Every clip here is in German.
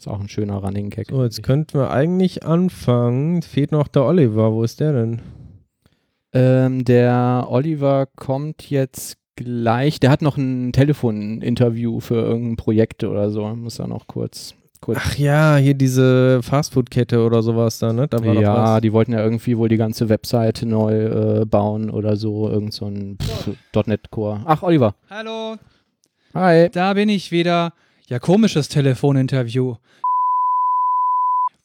Ist auch ein schöner Running Gag. So, jetzt könnten wir eigentlich anfangen. Fehlt noch der Oliver. Wo ist der denn? Ähm, der Oliver kommt jetzt gleich. Der hat noch ein Telefoninterview für irgendein Projekt oder so. Muss er noch kurz. kurz Ach ja, hier diese Fastfood-Kette oder sowas da, ne? Da war doch ja, was. die wollten ja irgendwie wohl die ganze Webseite neu äh, bauen oder so. Irgend so ein pff, .NET-Core. Ach, Oliver. Hallo, Hi. da bin ich wieder. Ja, komisches Telefoninterview.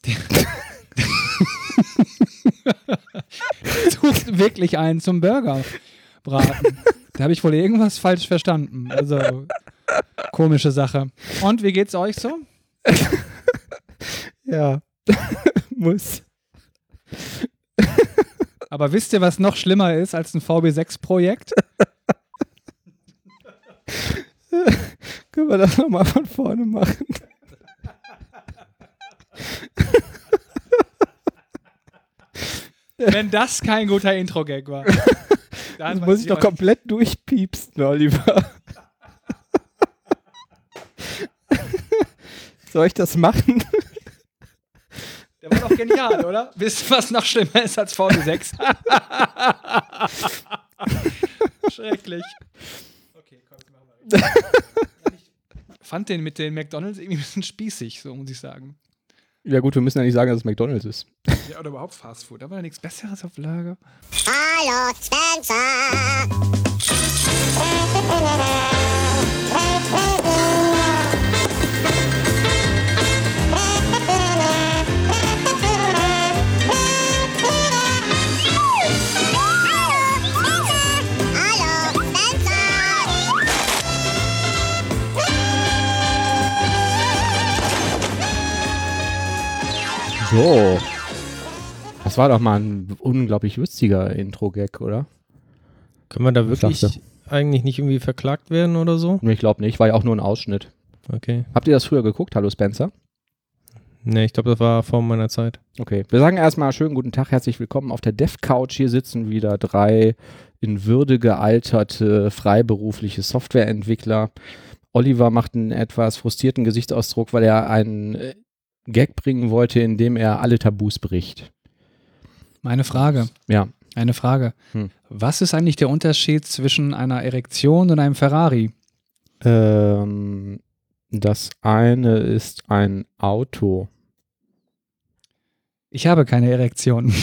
Sucht wirklich einen zum Burger braten. Da habe ich wohl irgendwas falsch verstanden. Also, komische Sache. Und wie geht's euch so? Ja. Muss. Aber wisst ihr, was noch schlimmer ist als ein VB6-Projekt? Können wir das nochmal von vorne machen? Wenn das kein guter Intro-Gag war. Dann Das muss ich doch komplett durchpiepsen, Oliver. Soll ich das machen? Der war doch genial, oder? Wisst ihr, was noch schlimmer ist als VB6? Schrecklich. Okay, komm, jetzt machen wir weiter. Ich fand den mit den McDonalds irgendwie ein bisschen spießig, so muss ich sagen. Ja gut, wir müssen ja nicht sagen, dass es McDonalds ist. Ja, oder überhaupt Fastfood. Da war ja nichts Besseres auf Lager. Hallo Spencer. So. Das war doch mal ein unglaublich lustiger Intro-Gag, oder? Können wir da wirklich eigentlich nicht irgendwie verklagt werden oder so? Nee, Ich glaube nicht, war ja auch nur ein Ausschnitt. Okay. Habt ihr das früher geguckt? Hallo Spencer. Nee, ich glaube, das war vor meiner Zeit. Okay, wir sagen erstmal schönen guten Tag, herzlich willkommen auf der Dev Couch. Hier sitzen wieder drei in Würde gealterte freiberufliche Softwareentwickler. Oliver macht einen etwas frustrierten Gesichtsausdruck, weil er einen äh, Gag bringen wollte, in dem er alle Tabus bricht. Meine Frage. Ja, Eine Frage. Hm. Was ist eigentlich der Unterschied zwischen einer Erektion und einem Ferrari? ähm, das eine ist ein Auto. Ich habe keine Erektion.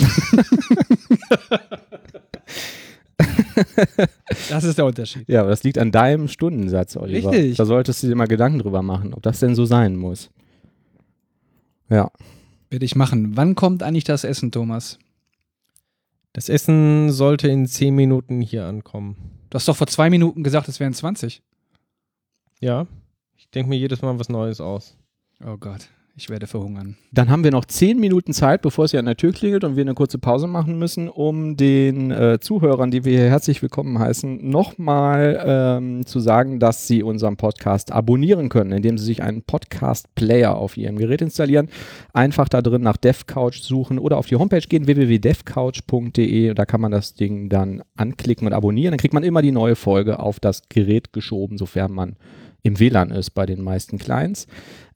das ist der Unterschied. Ja, aber das liegt an deinem Stundensatz, Oliver. Richtig. Da solltest du dir mal Gedanken drüber machen, ob das denn so sein muss. Ja. Werde ich machen. Wann kommt eigentlich das Essen, Thomas? Das Essen sollte in 10 Minuten hier ankommen. Du hast doch vor zwei Minuten gesagt, es wären 20. Ja. Ich denke mir jedes Mal was Neues aus. Oh Gott, ich werde verhungern. Dann haben wir noch zehn Minuten Zeit, bevor es hier an der Tür klingelt und wir eine kurze Pause machen müssen, um den äh, Zuhörern, die wir hier herzlich willkommen heißen, nochmal ähm, zu sagen, dass sie unseren Podcast abonnieren können, indem sie sich einen Podcast-Player auf ihrem Gerät installieren. Einfach da drin nach DevCouch suchen oder auf die Homepage gehen, www.devcouch.de. Da kann man das Ding dann anklicken und abonnieren. Dann kriegt man immer die neue Folge auf das Gerät geschoben, sofern man im WLAN ist bei den meisten Clients.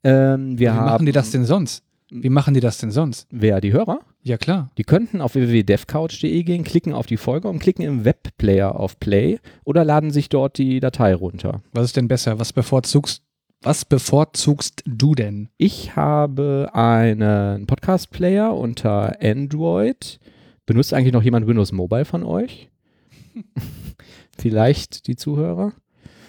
Ähm, wir Wie haben machen die das denn sonst? Wie machen die das denn sonst? Wer? Die Hörer? Ja, klar. Die könnten auf www.devcouch.de gehen, klicken auf die Folge und klicken im Webplayer auf Play oder laden sich dort die Datei runter. Was ist denn besser? Was bevorzugst, was bevorzugst du denn? Ich habe einen Podcast-Player unter Android. Benutzt eigentlich noch jemand Windows Mobile von euch? Vielleicht die Zuhörer.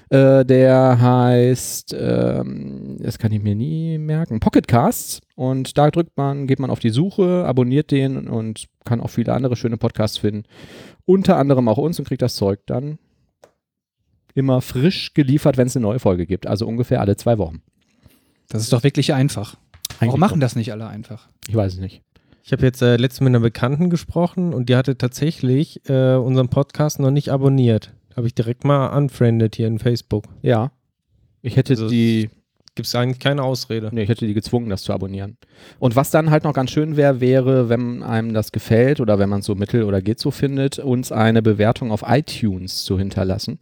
Äh, der heißt, ähm, das kann ich mir nie merken, Pocket Casts. Und da drückt man, geht man auf die Suche, abonniert den und kann auch viele andere schöne Podcasts finden. Unter anderem auch uns und kriegt das Zeug dann immer frisch geliefert, wenn es eine neue Folge gibt. Also ungefähr alle zwei Wochen. Das ist doch wirklich einfach. Eigentlich Warum machen das nicht alle einfach? Ich weiß es nicht. Ich habe jetzt äh, letztens mit einer Bekannten gesprochen und die hatte tatsächlich äh, unseren Podcast noch nicht abonniert. Habe ich direkt mal unfriended hier in Facebook. Ja. Ich hätte Also die, Gibt es eigentlich keine Ausrede. nee, ich hätte die gezwungen, das zu abonnieren. Und was dann halt noch ganz schön wäre, wäre, wenn einem das gefällt oder wenn man es so mittel oder geht so findet, uns eine Bewertung auf iTunes zu hinterlassen.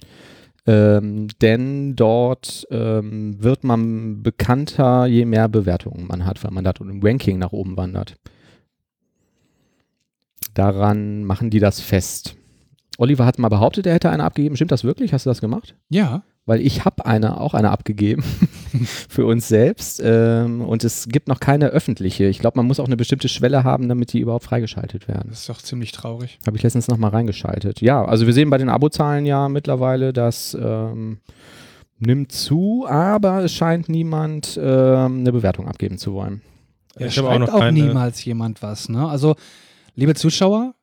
Ähm, denn dort ähm, wird man bekannter, je mehr Bewertungen man hat, weil man dort im Ranking nach oben wandert. Daran machen die das fest. Oliver hat mal behauptet, er hätte eine abgegeben. Stimmt das wirklich? Hast du das gemacht? Ja. Weil ich habe eine, auch eine abgegeben für uns selbst. Ähm, und es gibt noch keine öffentliche. Ich glaube, man muss auch eine bestimmte Schwelle haben, damit die überhaupt freigeschaltet werden. Das ist doch ziemlich traurig. Habe ich letztens nochmal reingeschaltet. Ja, also wir sehen bei den Abozahlen ja mittlerweile, das ähm, nimmt zu, aber es scheint niemand ähm, eine Bewertung abgeben zu wollen. Ja, auch schreibt auch keine- niemals jemand was. Ne? Also, liebe Zuschauer,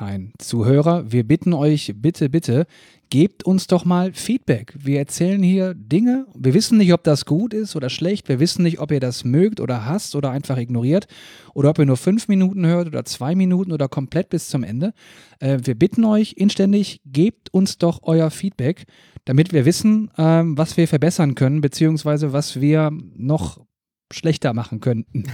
nein, Zuhörer, wir bitten euch, bitte, bitte, gebt uns doch mal Feedback. Wir erzählen hier Dinge. Wir wissen nicht, ob das gut ist oder schlecht. Wir wissen nicht, ob ihr das mögt oder hasst oder einfach ignoriert. Oder ob ihr nur fünf Minuten hört oder zwei Minuten oder komplett bis zum Ende. Äh, wir bitten euch inständig, gebt uns doch euer Feedback, damit wir wissen, ähm, was wir verbessern können, beziehungsweise was wir noch schlechter machen könnten.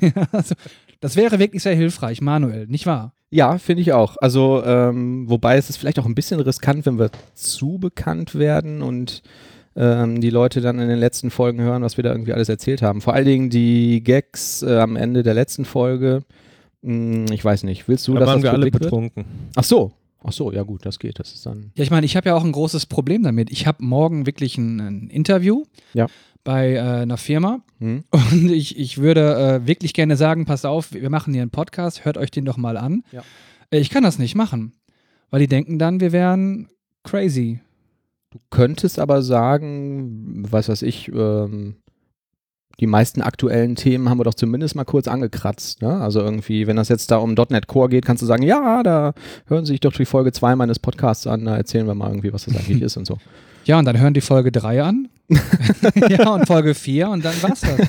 also, das wäre wirklich sehr hilfreich, Manuel, nicht wahr? Ja, finde ich auch. Also, ähm, wobei es ist vielleicht auch ein bisschen riskant, wenn wir zu bekannt werden und ähm, die Leute dann in den letzten Folgen hören, was wir da irgendwie alles erzählt haben. Vor allen Dingen die Gags äh, am Ende der letzten Folge. Hm, ich weiß nicht. Willst du, Da dass waren das wir alle publik wird? betrunken. Ach so. Ach so, ja gut, das geht. Das ist dann. Ja, ich meine, ich habe ja auch ein großes Problem damit. Ich habe morgen wirklich ein, ein Interview Ja. Bei äh, einer Firma Hm? und ich, ich würde äh, wirklich gerne sagen, passt auf, wir machen hier einen Podcast, hört euch den doch mal an. Ja. Äh, ich kann das nicht machen, weil die denken dann, wir wären crazy. Du könntest aber sagen, was weiß ich, ähm, die meisten aktuellen Themen haben wir doch zumindest mal kurz angekratzt. Ne? Also irgendwie, wenn das jetzt da um .NET Core geht, kannst du sagen, ja, da hören Sie sich doch die Folge 2 meines Podcasts an, da erzählen wir mal irgendwie, was das eigentlich ist und so. Ja, und dann hören die Folge 3 an. ja, und Folge 4 und dann war's das.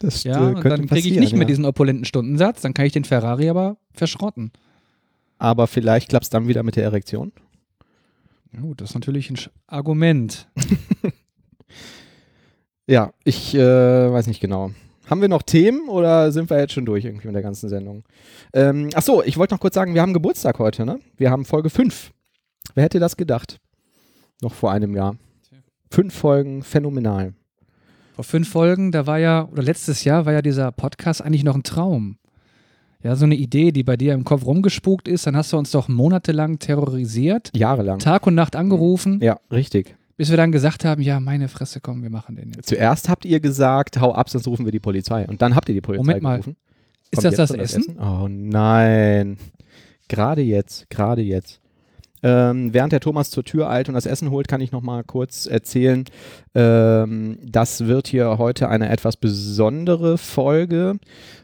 Das Ja, äh, und dann kriege ich nicht mehr ja. diesen opulenten Stundensatz, dann kann ich den Ferrari aber verschrotten. Aber vielleicht klappt es dann wieder mit der Erektion. Ja, gut, das ist natürlich ein Sch- Argument. Ja, ich äh, weiß nicht genau. Haben wir noch Themen oder sind wir jetzt schon durch irgendwie mit der ganzen Sendung? Ähm, ach so, ich wollte noch kurz sagen, wir haben Geburtstag heute, ne? Wir haben Folge 5. Wer hätte das gedacht? Noch vor einem Jahr. Fünf Folgen, phänomenal. Vor fünf Folgen, da war ja, oder letztes Jahr war ja dieser Podcast eigentlich noch ein Traum. Ja, so eine Idee, die bei dir im Kopf rumgespukt ist, dann hast du uns doch monatelang terrorisiert, Jahrelang. Tag und Nacht angerufen, Ja, richtig. bis wir dann gesagt haben, ja, meine Fresse, komm, wir machen den jetzt. Zuerst habt ihr gesagt, hau ab, sonst rufen wir die Polizei. Und dann habt ihr die Polizei Moment mal. gerufen. Ist Kommt das jetzt das Essen? Oh nein. Gerade jetzt, gerade jetzt. Ähm, während der Thomas zur Tür eilt und das Essen holt, kann ich noch mal kurz erzählen, ähm, das wird hier heute eine etwas besondere Folge,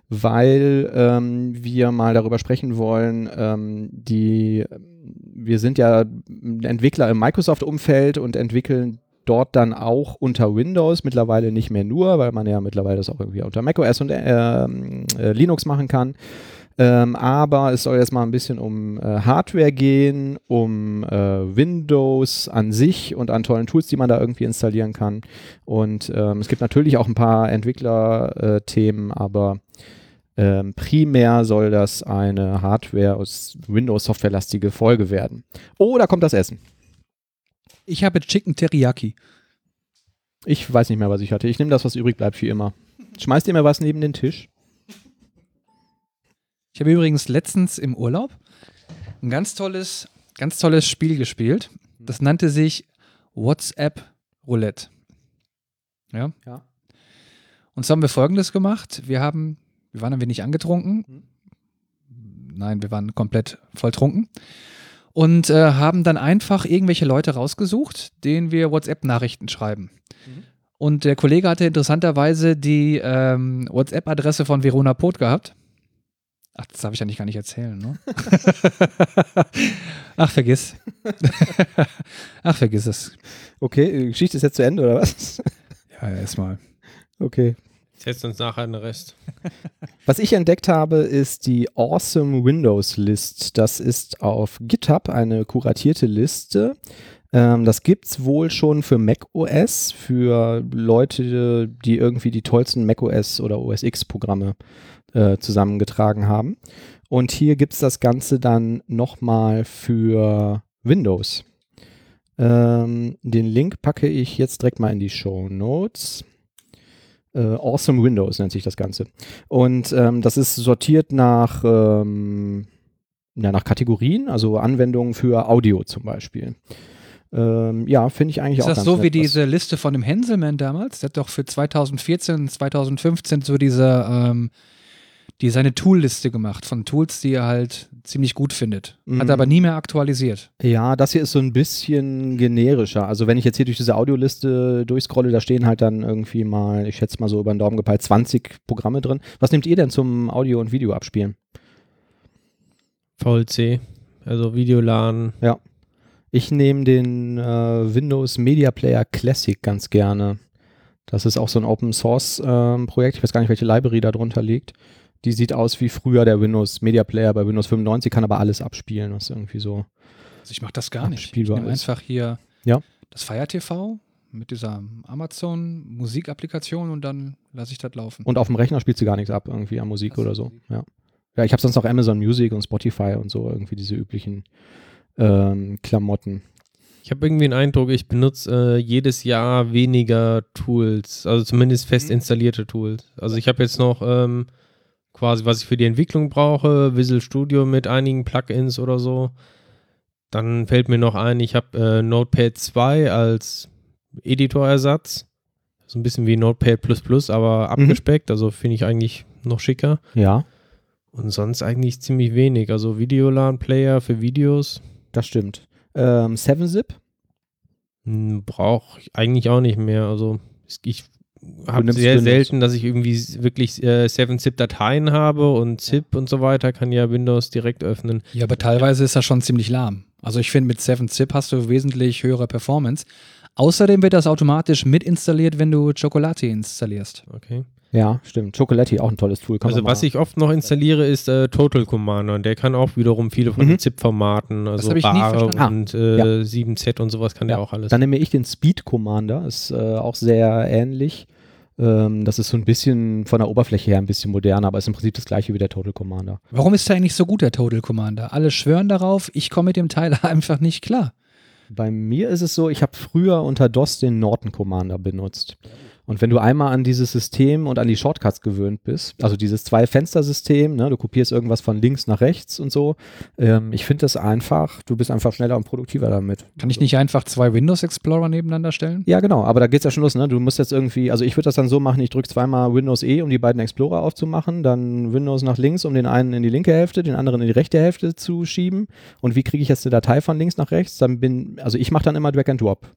weil ähm, wir mal darüber sprechen wollen, ähm, die, wir sind ja Entwickler im Microsoft-Umfeld und entwickeln dort dann auch unter Windows, mittlerweile nicht mehr nur, weil man ja mittlerweile das auch irgendwie unter macOS und ähm, äh, Linux machen kann. Ähm, aber es soll jetzt mal ein bisschen um äh, Hardware gehen, um äh, Windows an sich und an tollen Tools, die man da irgendwie installieren kann. Und ähm, es gibt natürlich auch ein paar Entwickler-Themen, aber ähm, primär soll das eine Hardware- aus Windows-Software-lastige Folge werden. Oh, da kommt das Essen. Ich habe Chicken Teriyaki. Ich weiß nicht mehr, was ich hatte. Ich nehme das, was übrig bleibt, wie immer. Schmeißt ihr mir was neben den Tisch? Ich habe übrigens letztens im Urlaub ein ganz tolles, ganz tolles Spiel gespielt. Das nannte sich WhatsApp Roulette. Ja. Ja. Und so haben wir folgendes gemacht. Wir haben, wir waren ein wenig angetrunken. Nein, wir waren komplett volltrunken. Und äh, haben dann einfach irgendwelche Leute rausgesucht, denen wir WhatsApp-Nachrichten schreiben. Und der Kollege hatte interessanterweise die ähm, WhatsApp-Adresse von Verona Pot gehabt. Ach, das darf ich eigentlich gar nicht erzählen, ne? Ach, vergiss. Ach, vergiss es. Okay, die Geschichte ist jetzt zu Ende, oder was? Ja, erstmal. Okay. Setzt uns nachher den Rest. Was ich entdeckt habe, ist die Awesome Windows List. Das ist auf GitHub eine kuratierte Liste. Ähm, das gibt es wohl schon für macOS, für Leute, die irgendwie die tollsten macOS oder OS X-Programme äh, zusammengetragen haben. Und hier gibt es das Ganze dann nochmal für Windows. Ähm, den Link packe ich jetzt direkt mal in die Show Notes. Äh, awesome Windows nennt sich das Ganze. Und ähm, das ist sortiert nach, ähm, ja, nach Kategorien, also Anwendungen für Audio zum Beispiel. Ähm, ja, finde ich eigentlich Ist auch das ganz so nett, wie diese Liste von dem Hänselmann damals? Der hat doch für 2014, 2015 so diese, ähm, die seine Tool-Liste gemacht von Tools, die er halt ziemlich gut findet. Hat Mhm. aber nie mehr aktualisiert. Ja, das hier ist so ein bisschen generischer. Also wenn ich jetzt hier durch diese Audioliste durchscrolle, da stehen halt dann irgendwie mal, ich schätze mal so über den Daumen gepeilt, 20 Programme drin. Was nehmt ihr denn zum Audio- und Video abspielen? VLC, also Videolan. Ich nehme den äh, Windows Media Player Classic ganz gerne. Das ist auch so ein Open Source ähm, Projekt. Ich weiß gar nicht, welche Library da drunter liegt. Die sieht aus wie früher der Windows Media Player bei Windows 95, kann aber alles abspielen, was irgendwie so. Also ich mache das gar nicht. Ich nehme einfach hier Ja. das Fire TV mit dieser Amazon Musikapplikation und dann lasse ich das laufen. Und auf dem Rechner spielt sie gar nichts ab, irgendwie an Musik Ach so, oder so. Musik. Ja. Ja, ich habe sonst noch Amazon Music und Spotify und so, irgendwie diese üblichen ähm, Klamotten. Ich habe irgendwie den Eindruck, ich benutze äh, jedes Jahr weniger Tools, also zumindest fest Mhm. installierte Tools. Also ich habe jetzt noch ähm, quasi, was ich für die Entwicklung brauche, Visual Studio mit einigen Plugins oder so. Dann fällt mir noch ein, ich habe äh, Notepad 2 als Editorersatz. So ein bisschen wie Notepad aber abgespeckt, also finde ich eigentlich noch schicker. Ja, Und sonst eigentlich ziemlich wenig. Also Videolan-Player für Videos das stimmt. Ähm, 7-Zip? brauche ich eigentlich auch nicht mehr. Also ich habe sehr selten, dass ich irgendwie wirklich äh, 7-Zip-Dateien habe und ZIP und so weiter kann ja Windows direkt öffnen. Ja, aber teilweise ist das schon ziemlich lahm. Also ich finde, mit 7-Zip hast du wesentlich höhere Performance. Außerdem wird das automatisch mit installiert, wenn du Chocolati installierst. Okay. Ja, stimmt. Chocolatey, auch ein tolles Tool. Kann also was ich oft noch installiere, ist äh, Total Commander und der kann auch wiederum viele von Mhm. den ZIP-Formaten, also hab ich nie Bar verstanden. und äh, 7Z und sowas kann der auch alles. Dann nehme ich den Speed Commander, ist äh, auch sehr ähnlich. Ähm, das ist so ein bisschen von der Oberfläche her ein bisschen moderner, aber ist im Prinzip das gleiche wie der Total Commander. Warum ist der eigentlich so gut, der Total Commander? Alle schwören darauf, ich komme mit dem Teil einfach nicht klar. Bei mir ist es so, ich habe früher unter DOS den Norton Commander benutzt. Und wenn du einmal an dieses System und an die Shortcuts gewöhnt bist, also dieses Zwei-Fenster-System, ne, du kopierst irgendwas von links nach rechts und so, ähm, ich finde das einfach, du bist einfach schneller und produktiver damit. Kann ich nicht einfach zwei Windows Explorer nebeneinander stellen? Ja, genau, aber da geht's ja schon los, ne? Du musst jetzt irgendwie, also ich würde das dann so machen, ich drücke zweimal Windows E, um die beiden Explorer aufzumachen, dann Windows nach links, um den einen in die linke Hälfte, den anderen in die rechte Hälfte zu schieben. Und wie kriege ich jetzt eine Datei von links nach rechts? Dann bin, also ich mache dann immer Drag and Drop.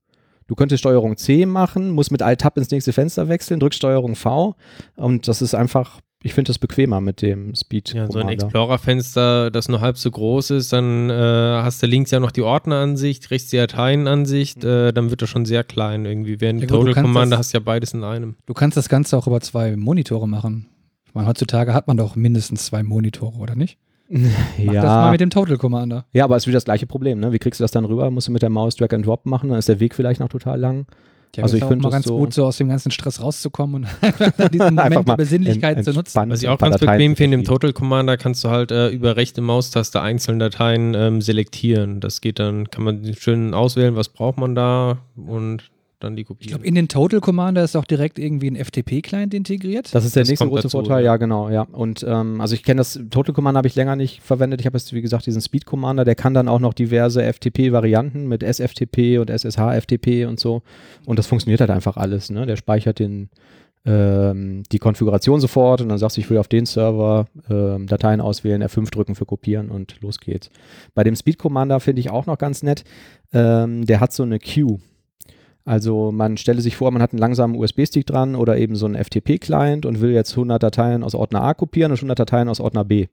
Du könntest Steuerung C machen, musst mit Alt-Tab ins nächste Fenster wechseln, drückst Steuerung V und das ist einfach, ich finde das bequemer mit dem Speed. Ja, so ein. Explorer-Fenster, das nur halb so groß ist, dann äh, hast du links ja noch die Ordneransicht, rechts die Dateienansicht, äh, dann wird das schon sehr klein irgendwie. Während Ja gut, du Total kannst Commander das- hast ja beides in einem. Du kannst das Ganze auch über zwei Monitore machen. Ich meine, heutzutage hat man doch mindestens zwei Monitore, oder nicht? Mach das mal ja, mit dem Total Commander. ja, aber es ist wieder das gleiche Problem. Ne? Wie kriegst du das dann rüber? Musst du mit der Maus Drag and Drop machen, dann ist der Weg vielleicht noch total lang. Ja, Also ich auch find mal das ganz so- gut, so aus dem ganzen Stress rauszukommen und diesen Moment der Besinnlichkeit zu nutzen. Was ich auch ganz Dateien bequem finde, im. Total Commander kannst du halt äh, über rechte Maustaste einzelne Dateien ähm, selektieren. Das geht dann, kann man schön auswählen, was braucht man da und dann die Ich kopieren. glaube, in den Total Commander ist auch direkt irgendwie ein FTP-Client integriert. Das ist der Das nächste große dazu, Vorteil, ja. ja, genau, ja. Und ähm, also ich kenne das, Total Commander habe ich länger nicht verwendet. Ich habe jetzt, wie gesagt, diesen Speed Commander, der kann dann auch noch diverse FTP-Varianten mit SFTP und SSH-FTP und so. Und das funktioniert halt einfach alles, ne? Der speichert den, ähm, die Konfiguration sofort und dann sagst du, ich will auf den Server ähm, Dateien auswählen, F5 drücken für kopieren und los geht's. Bei dem Speed Commander finde ich auch noch ganz nett, ähm, der hat so eine Queue. Also man stelle sich vor, man hat einen langsamen USB-Stick dran oder eben so einen FTP-Client und will jetzt 100 Dateien aus Ordner A kopieren und 100 Dateien aus Ordner B.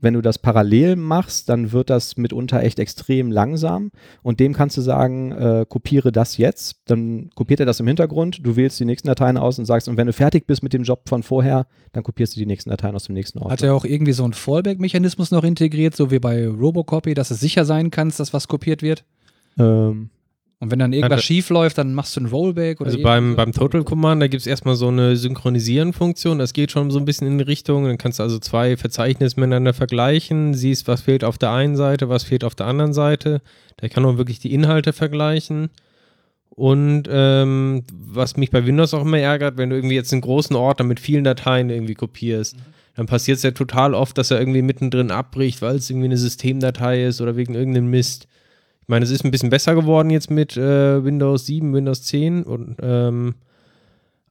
Wenn du das parallel machst, dann wird das mitunter echt extrem langsam und dem kannst du sagen, äh, kopiere das jetzt, dann kopiert er das im Hintergrund, du wählst die nächsten Dateien aus und sagst, und wenn du fertig bist mit dem Job von vorher, dann kopierst du die nächsten Dateien aus dem nächsten Ordner. Hat er auch irgendwie so einen Fallback-Mechanismus noch integriert, so wie bei Robocopy, dass es sicher sein kann, dass was kopiert wird? ähm, Und wenn dann irgendwas Hatte- schief läuft, dann machst du ein Rollback oder Also beim, beim Total Command, da gibt es erstmal so eine Synchronisieren-Funktion. Das geht schon so ein bisschen in die Richtung. Dann kannst du also zwei Verzeichnisse miteinander vergleichen, siehst, was fehlt auf der einen Seite, was fehlt auf der anderen Seite. Da kann man wirklich die Inhalte vergleichen. Und ähm, was mich bei Windows auch immer ärgert, wenn du irgendwie jetzt einen großen Ordner mit vielen Dateien irgendwie kopierst, dann passiert es ja total oft, dass er irgendwie mittendrin abbricht, weil es irgendwie eine Systemdatei ist oder wegen irgendeinem Mist. Ich meine, es ist ein bisschen besser geworden jetzt mit äh, Windows 7, Windows 10 und ähm,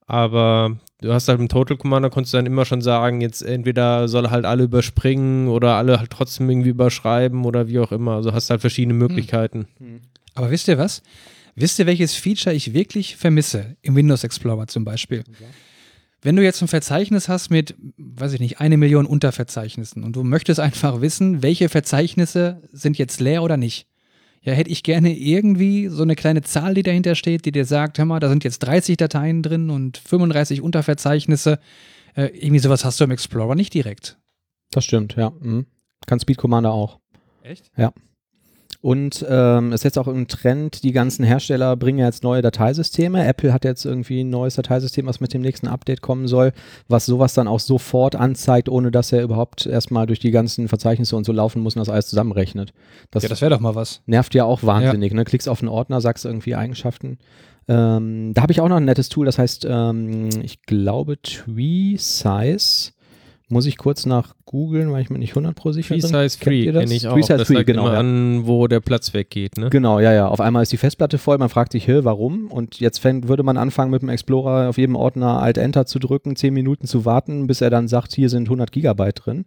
aber du hast halt im Total Commander konntest du dann immer schon sagen, jetzt entweder soll halt alle überspringen oder alle halt trotzdem irgendwie überschreiben oder wie auch immer. Also hast halt verschiedene Möglichkeiten. Aber wisst ihr was? Wisst ihr, welches Feature ich wirklich vermisse im Windows Explorer zum Beispiel? Wenn du jetzt ein Verzeichnis hast mit, weiß ich nicht, eine Million Unterverzeichnissen und du möchtest einfach wissen, welche Verzeichnisse sind jetzt leer oder nicht. Ja, hätte ich gerne irgendwie so eine kleine Zahl, die dahinter steht, die dir sagt, hör mal, da sind jetzt 30 Dateien drin und 35 Unterverzeichnisse. Äh, irgendwie sowas hast du im Explorer nicht direkt. Das stimmt, ja. Mhm. Kann Speed Commander auch. Echt? Und ähm, ist jetzt auch ein Trend, die ganzen Hersteller bringen ja jetzt neue Dateisysteme. Apple hat jetzt irgendwie ein neues Dateisystem, was mit dem nächsten Update kommen soll, was sowas dann auch sofort anzeigt, ohne dass er überhaupt erstmal durch die ganzen Verzeichnisse und so laufen muss und das alles zusammenrechnet. Das, Ja, das wäre doch mal was. nervt ja auch wahnsinnig. Ne? Klickst auf einen Ordner, sagst irgendwie Eigenschaften. Ähm, da habe ich auch noch ein nettes Tool, das heißt, ähm, ich glaube, Tree Size. Muss ich kurz nach googeln, weil ich mir nicht 100 pro sicher Free bin. Size Free kenne ich auch. Free Size das Free, genau. immer ja. an, wo der Platz weggeht. Ne? Genau, ja, ja. Auf einmal ist die Festplatte voll, man fragt sich, hä, warum? Und jetzt fänd, würde man anfangen, mit dem Explorer auf jedem Ordner Alt-Enter zu drücken, 10 Minuten zu warten, bis er dann sagt, hier sind 100 Gigabyte drin.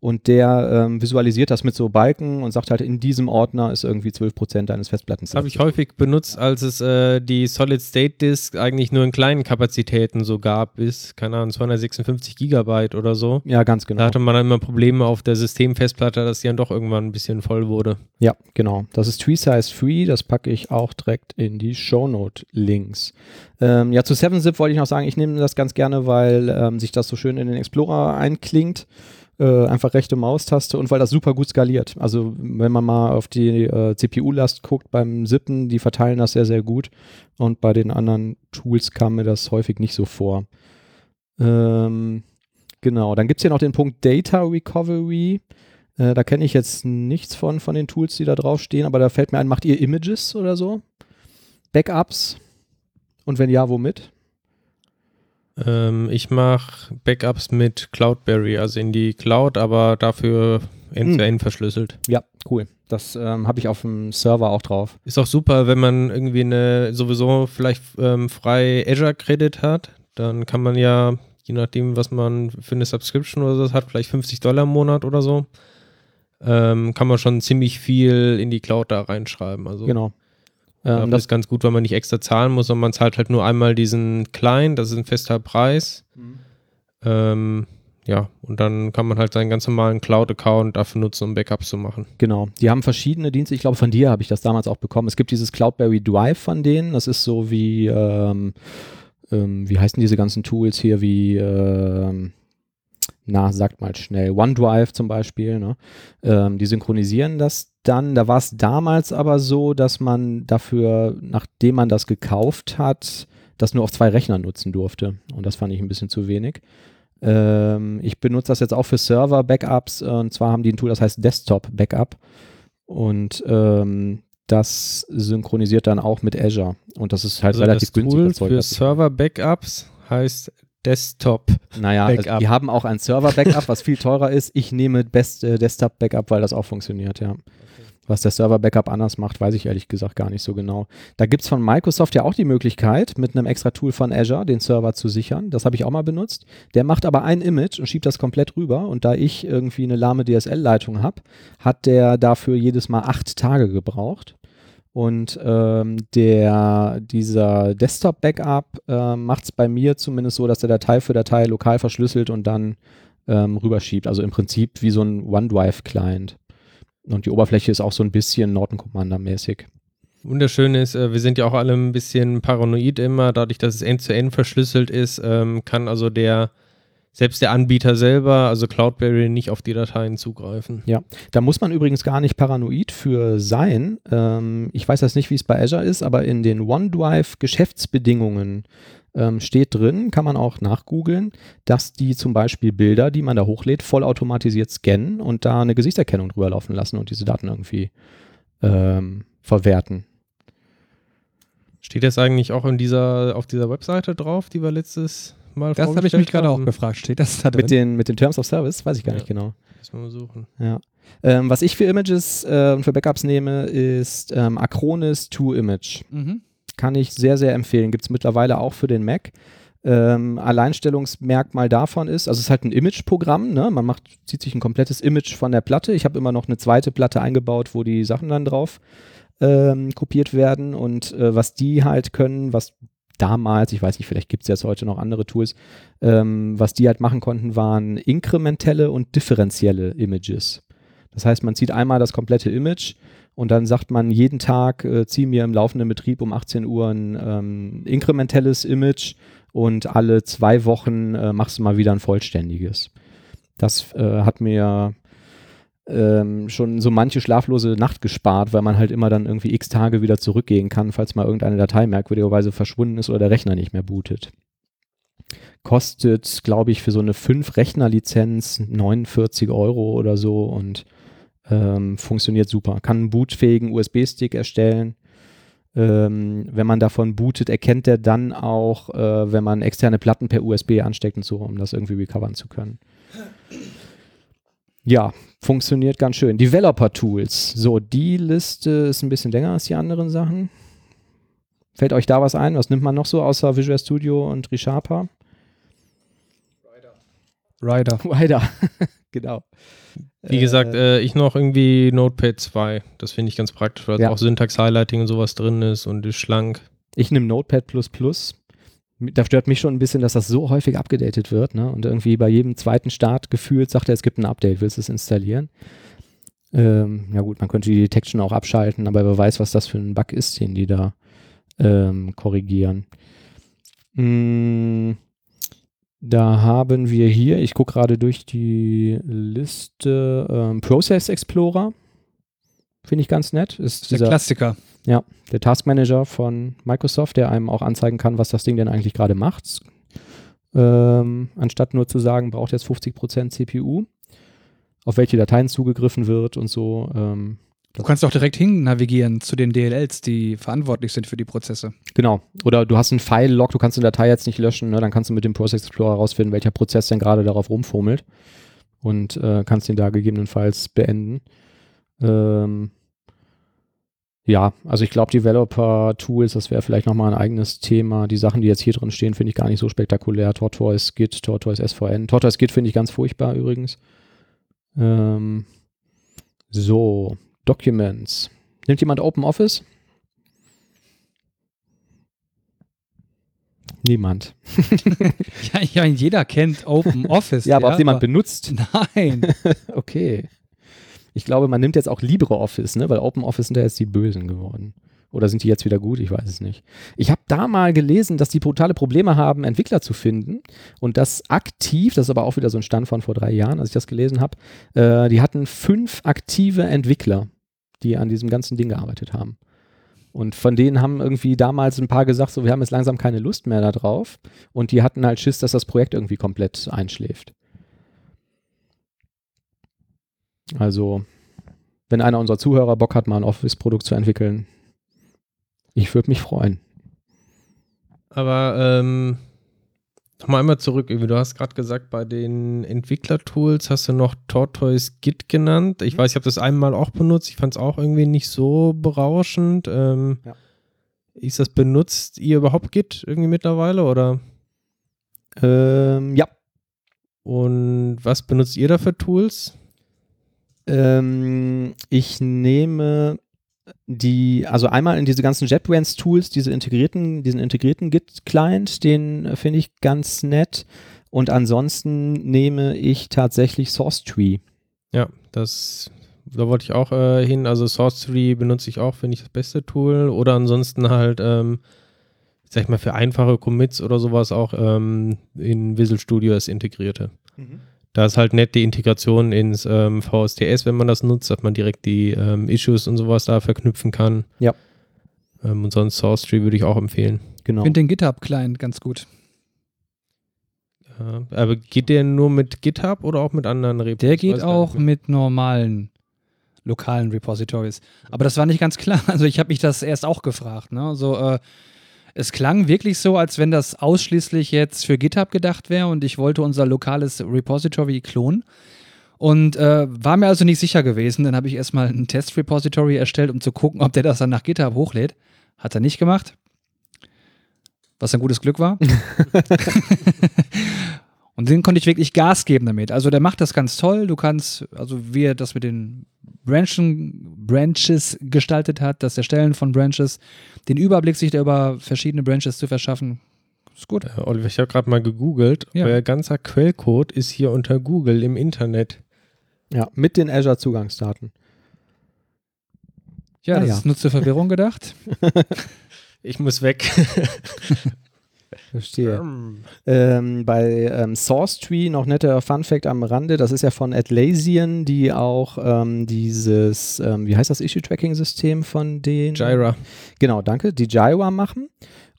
Und der ähm, visualisiert das mit so Balken und sagt halt, in diesem Ordner ist irgendwie 12% deines Festplattens. Das habe ich häufig benutzt, als es äh, die Solid State Disk eigentlich nur in kleinen Kapazitäten so gab, bis, keine Ahnung, 256 Gigabyte oder so. Ja, ganz genau. Da hatte man dann immer Probleme auf der Systemfestplatte, dass die dann doch irgendwann ein bisschen voll wurde. Ja, genau. Das ist Tree Size Free. Das packe ich auch direkt in die Shownote-Links. Ähm, ja, zu 7-Zip wollte ich noch sagen, ich nehme das ganz gerne, weil ähm, sich das so schön in den Explorer einklingt. Äh, einfach rechte Maustaste und weil das super gut skaliert. Also wenn man mal auf die äh, CPU-Last guckt beim Zippen, die verteilen das sehr, sehr gut. Und bei den anderen Tools kam mir das häufig nicht so vor. Ähm, genau, dann gibt es hier noch den Punkt Data Recovery. Äh, da kenne ich jetzt nichts von, von den Tools, die da draufstehen, aber da fällt mir ein, macht ihr Images oder so? Backups? Und wenn ja, womit? Ähm, ich mache Backups mit Cloudberry, also in die Cloud, aber dafür end-to-end verschlüsselt. Ja, cool. Das ähm, habe ich auf dem Server auch drauf. Ist auch super, wenn man irgendwie eine sowieso vielleicht ähm, frei Azure Credit hat, dann kann man ja, je nachdem, was man für eine Subscription oder so hat, vielleicht 50 Dollar im Monat oder so, ähm, kann man schon ziemlich viel in die Cloud da reinschreiben. Also Genau. ähm, Ähm, das ist ganz gut, weil man nicht extra zahlen muss, sondern man zahlt halt nur einmal diesen Client, das ist ein fester Preis. Ähm, ja, und dann kann man halt seinen ganz normalen Cloud-Account dafür nutzen, um Backups zu machen. genau. Die haben verschiedene Dienste. Ich glaube, von dir habe ich das damals auch bekommen. Es gibt dieses Cloudberry Drive von denen. Das ist so wie, ähm, ähm, wie heißen diese ganzen Tools hier, wie, ähm, na, sagt mal schnell, OneDrive zum Beispiel. Ne? Ähm, die synchronisieren das dann. Da war es damals aber so, dass man dafür, nachdem man das gekauft hat, das nur auf zwei Rechnern nutzen durfte. Und das fand ich ein bisschen zu wenig. Ähm, ich benutze das jetzt auch für Server-Backups. Und zwar haben die ein Tool, das heißt Desktop-Backup. Und ähm, das synchronisiert dann auch mit Azure. Und das ist halt Also relativ das günstig. Tool für Server-Backups heißt Desktop. Naja, Backup. also die haben auch ein Server-Backup, was viel teurer ist. Ich nehme Best äh, Desktop-Backup, weil das auch funktioniert, ja. Was der Server-Backup anders macht, weiß ich ehrlich gesagt gar nicht so genau. Da gibt es von Microsoft ja auch die Möglichkeit, mit einem extra Tool von Azure den Server zu sichern. Das habe ich auch mal benutzt. Der macht aber ein Image und schiebt das komplett rüber. Und da ich irgendwie eine lahme DSL-Leitung habe, hat der dafür jedes Mal acht Tage gebraucht. Und ähm, der, dieser Desktop-Backup äh, macht es bei mir zumindest so, dass der Datei für Datei lokal verschlüsselt und dann ähm, rüberschiebt. Also im Prinzip wie so ein OneDrive-Client. Und die Oberfläche ist auch so ein bisschen Norton Commander-mäßig. Wunderschön ist, äh, wir sind ja auch alle ein bisschen paranoid immer, dadurch, dass es end-zu-end verschlüsselt ist, ähm, kann also der selbst der Anbieter selber, also Cloudberry, nicht auf die Dateien zugreifen. Da muss man übrigens gar nicht paranoid für sein. Ähm, ich weiß jetzt nicht, wie es bei Azure ist, aber in den OneDrive-Geschäftsbedingungen ähm, steht drin, kann man auch nachgoogeln, dass die zum Beispiel Bilder, die man da hochlädt, vollautomatisiert scannen und da eine Gesichtserkennung drüber laufen lassen und diese Daten irgendwie ähm, verwerten. Steht das eigentlich auch in dieser, auf dieser Webseite drauf, die wir letztes Mal Das habe ich mich gerade auch gefragt. Steht das da drin? Mit den, mit den Terms of Service, weiß ich gar Ja. nicht genau. Lass mal suchen. Ja. Ähm, was ich für Images äh, und für Backups nehme, ist ähm, Acronis 2 Image. mhm. Kann ich sehr, sehr empfehlen. Gibt es mittlerweile auch für den Mac. Ähm, Alleinstellungsmerkmal davon ist, also es ist halt ein Image-Programm, ne? man macht, zieht sich ein komplettes Image von der Platte. Ich habe immer noch eine zweite Platte eingebaut, wo die Sachen dann drauf ähm, kopiert werden und äh, was die halt können, was damals, ich weiß nicht, vielleicht gibt es jetzt heute noch andere Tools, ähm, was die halt machen konnten, waren inkrementelle und differenzielle Images. Das heißt, man zieht einmal das komplette Image und dann sagt man jeden Tag, äh, zieh mir im laufenden Betrieb um 18 Uhr ein ähm, inkrementelles Image und alle zwei Wochen äh, machst du mal wieder ein vollständiges. Das äh, hat mir ähm, schon so manche schlaflose Nacht gespart, weil man halt immer dann irgendwie x Tage wieder zurückgehen kann, falls mal irgendeine Datei merkwürdigerweise verschwunden ist oder der Rechner nicht mehr bootet. Kostet, glaube ich, für so eine 5-Rechner-Lizenz 49 Euro oder so und ähm, funktioniert super. Kann einen bootfähigen USB-Stick erstellen. Ähm, wenn man davon bootet, erkennt er dann auch, äh, wenn man externe Platten per USB ansteckt und so, um das irgendwie recovern zu können. Ja, funktioniert ganz schön. Developer-Tools. So, die Liste ist ein bisschen länger als die anderen Sachen. Fällt euch da was ein? Was nimmt man noch so außer Visual Studio und ReSharper? Rider. Rider. genau. Wie gesagt, äh, ich noch irgendwie Notepad 2. Das finde ich ganz praktisch, weil Ja. auch Syntax-Highlighting und sowas drin ist und ist schlank. Ich nehme Notepad++. Da stört mich schon ein bisschen, dass das so häufig abgedatet wird. Ne? Und irgendwie bei jedem zweiten Start gefühlt sagt er, es gibt ein Update, willst du es installieren? Ähm, ja gut, man könnte die Detection auch abschalten, aber wer weiß, was das für ein Bug ist, den die da ähm, korrigieren. Mm, da haben wir hier, ich gucke gerade durch die Liste, ähm, Process Explorer. Finde ich ganz nett. Ist Der Klassiker. Ja, der Taskmanager von Microsoft, der einem auch anzeigen kann, was das Ding denn eigentlich gerade macht. Ähm, anstatt nur zu sagen, braucht jetzt 50% CPU, auf welche Dateien zugegriffen wird und so. Ähm, Du kannst auch direkt hin navigieren zu den DLLs, die verantwortlich sind für die Prozesse. genau. Oder du hast einen File-Log, du kannst eine Datei jetzt nicht löschen, ne? dann kannst du mit dem Process Explorer herausfinden, welcher Prozess denn gerade darauf rumfummelt und äh, kannst den da gegebenenfalls beenden. Ähm, ja, also ich glaube, Developer-Tools, das wäre vielleicht nochmal ein eigenes Thema. Die Sachen, die jetzt hier drin stehen, finde ich gar nicht so spektakulär. Tortoise Git, Tortoise SVN. Tortoise Git finde ich ganz furchtbar übrigens. Ähm, so, Documents. Nimmt jemand Open Office? Niemand. Ja, ja jeder kennt Open Office. Ja, aber ob jemand benutzt? Nein. Okay. Ich glaube, man nimmt jetzt auch LibreOffice, ne? weil Open Office sind ja jetzt die Bösen geworden. Oder sind die jetzt wieder gut? Ich weiß es nicht. Ich habe da mal gelesen, dass die brutale Probleme haben, Entwickler zu finden. Und das aktiv, das ist aber auch wieder so ein Stand von vor drei Jahren, als ich das gelesen habe, äh, die hatten fünf aktive Entwickler, die an diesem ganzen Ding gearbeitet haben. Und von denen haben irgendwie damals ein paar gesagt, so, wir haben jetzt langsam keine Lust mehr da drauf. Und die hatten halt Schiss, dass das Projekt irgendwie komplett einschläft. Also, wenn einer unserer Zuhörer Bock hat, mal ein Office-Produkt zu entwickeln, ich würde mich freuen. Aber ähm, nochmal einmal zurück. Du hast gerade gesagt, bei den Entwicklertools hast du noch Tortoise Git genannt. Ich weiß, ich habe das einmal auch benutzt. Ich fand es auch irgendwie nicht so berauschend. Ähm, Ja. Ist das benutzt ihr überhaupt Git irgendwie mittlerweile oder? Ähm, ja. Und was benutzt ihr da für Tools? Ähm, ich nehme die, also einmal in diese ganzen JetBrains-Tools, diese integrierten, diesen integrierten Git-Client, den äh, finde ich ganz nett. Und ansonsten nehme ich tatsächlich SourceTree. Ja, das, da wollte ich auch äh, hin. Also Source Tree benutze ich auch, finde ich das beste Tool. Oder ansonsten halt ähm, sag ich mal, für einfache Commits oder sowas auch ähm, in Visual Studio das integrierte. Da ist halt nett die Integration ins ähm, VSTS, wenn man das nutzt, dass man direkt die ähm, Issues und sowas da verknüpfen kann. Ja. Ähm, und sonst Source Tree würde ich auch empfehlen. Genau. Ich finde den GitHub-Client ganz gut. Ja, aber geht der nur mit GitHub oder auch mit anderen Repos? Der geht auch mit normalen lokalen Repositories. Aber das war nicht ganz klar. Also ich habe mich das erst auch gefragt. Ne? So, äh, es klang wirklich so, als wenn das ausschließlich jetzt für GitHub gedacht wäre und ich wollte unser lokales Repository klonen. Und äh, war mir also nicht sicher gewesen. Dann habe ich erstmal ein Test-Repository erstellt, um zu gucken, ob der das dann nach GitHub hochlädt. Hat er nicht gemacht. Was ein gutes Glück war. Und den konnte ich wirklich Gas geben damit. Also der macht das ganz toll. Du kannst, also wie er das mit den Branchen, Branches gestaltet hat, das Erstellen von Branches, den Überblick sich da über verschiedene Branches zu verschaffen, ist gut. Äh, Oliver, ich habe gerade mal gegoogelt. Ja. Euer ganzer Quellcode ist hier unter Google im Internet. Ja, mit den Azure-Zugangsdaten. Ja, Ah, das ja. ist nur zur Verwirrung gedacht. Ich muss weg. Verstehe. Ähm, bei ähm, SourceTree noch netter Fun Fact am Rande, das ist ja von Atlassian, die auch ähm, dieses, ähm, wie heißt das Issue-Tracking-System von den? Jira. Genau, danke, die Jira machen.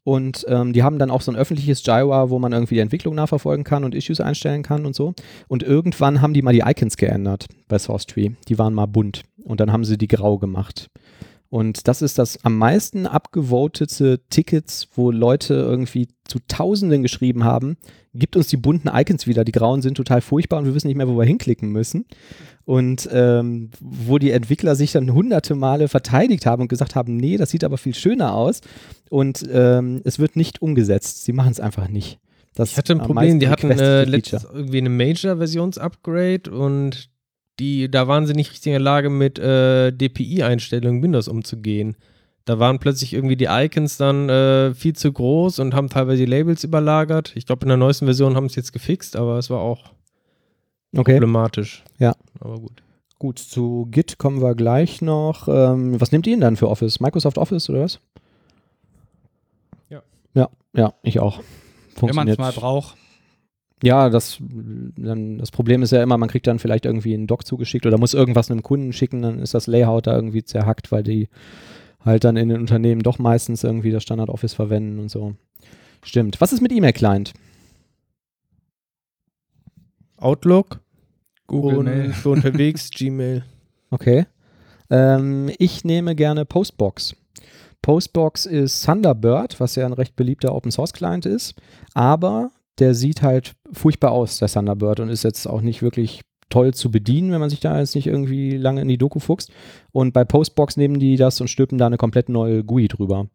Und ähm, die haben dann auch so ein öffentliches Jira, wo man irgendwie die Entwicklung nachverfolgen kann und Issues einstellen kann und so. Und irgendwann haben die mal die Icons geändert bei SourceTree. Die waren mal bunt und dann haben sie die grau gemacht. Und das ist das am meisten abgevotete Tickets, wo Leute irgendwie zu Tausenden geschrieben haben, gibt uns die bunten Icons wieder, die grauen sind total furchtbar und wir wissen nicht mehr, wo wir hinklicken müssen. Und ähm, wo die Entwickler sich dann hunderte Male verteidigt haben und gesagt haben, nee, das sieht aber viel schöner aus und ähm, es wird nicht umgesetzt. Sie machen es einfach nicht. Das Ich hatte ein Problem, die hatten äh, letztens irgendwie eine Major-Versions-Upgrade und die, da waren sie nicht richtig in der Lage, mit äh, DPI-Einstellungen Windows umzugehen. Da waren plötzlich irgendwie die Icons dann äh, viel zu groß und haben teilweise die Labels überlagert. Ich glaube, in der neuesten Version haben sie es jetzt gefixt, aber es war auch Okay, problematisch. Ja. Aber gut. gut, zu Git kommen wir gleich noch. Ähm, was nehmt ihr denn dann für Office? Microsoft Office oder was? Ja. Ja, ja, ich auch. Wenn man es mal braucht. Ja, das, dann, das Problem ist ja immer, man kriegt dann vielleicht irgendwie einen Doc zugeschickt oder muss irgendwas einem Kunden schicken, dann ist das Layout da irgendwie zerhackt, weil die halt dann in den Unternehmen doch meistens irgendwie das Standard Office verwenden und so. Stimmt. Was ist mit E-Mail-Client? Outlook Google und Mail. für unterwegs Gmail. Okay. Ähm, ich nehme gerne Postbox. Postbox ist Thunderbird, was ja ein recht beliebter Open Source Client ist, aber der sieht halt furchtbar aus, der Thunderbird, und ist jetzt auch nicht wirklich toll zu bedienen, wenn man sich da jetzt nicht irgendwie lange in die Doku fuchst. Und bei Postbox nehmen die das und stülpen da eine komplett neue GUI drüber.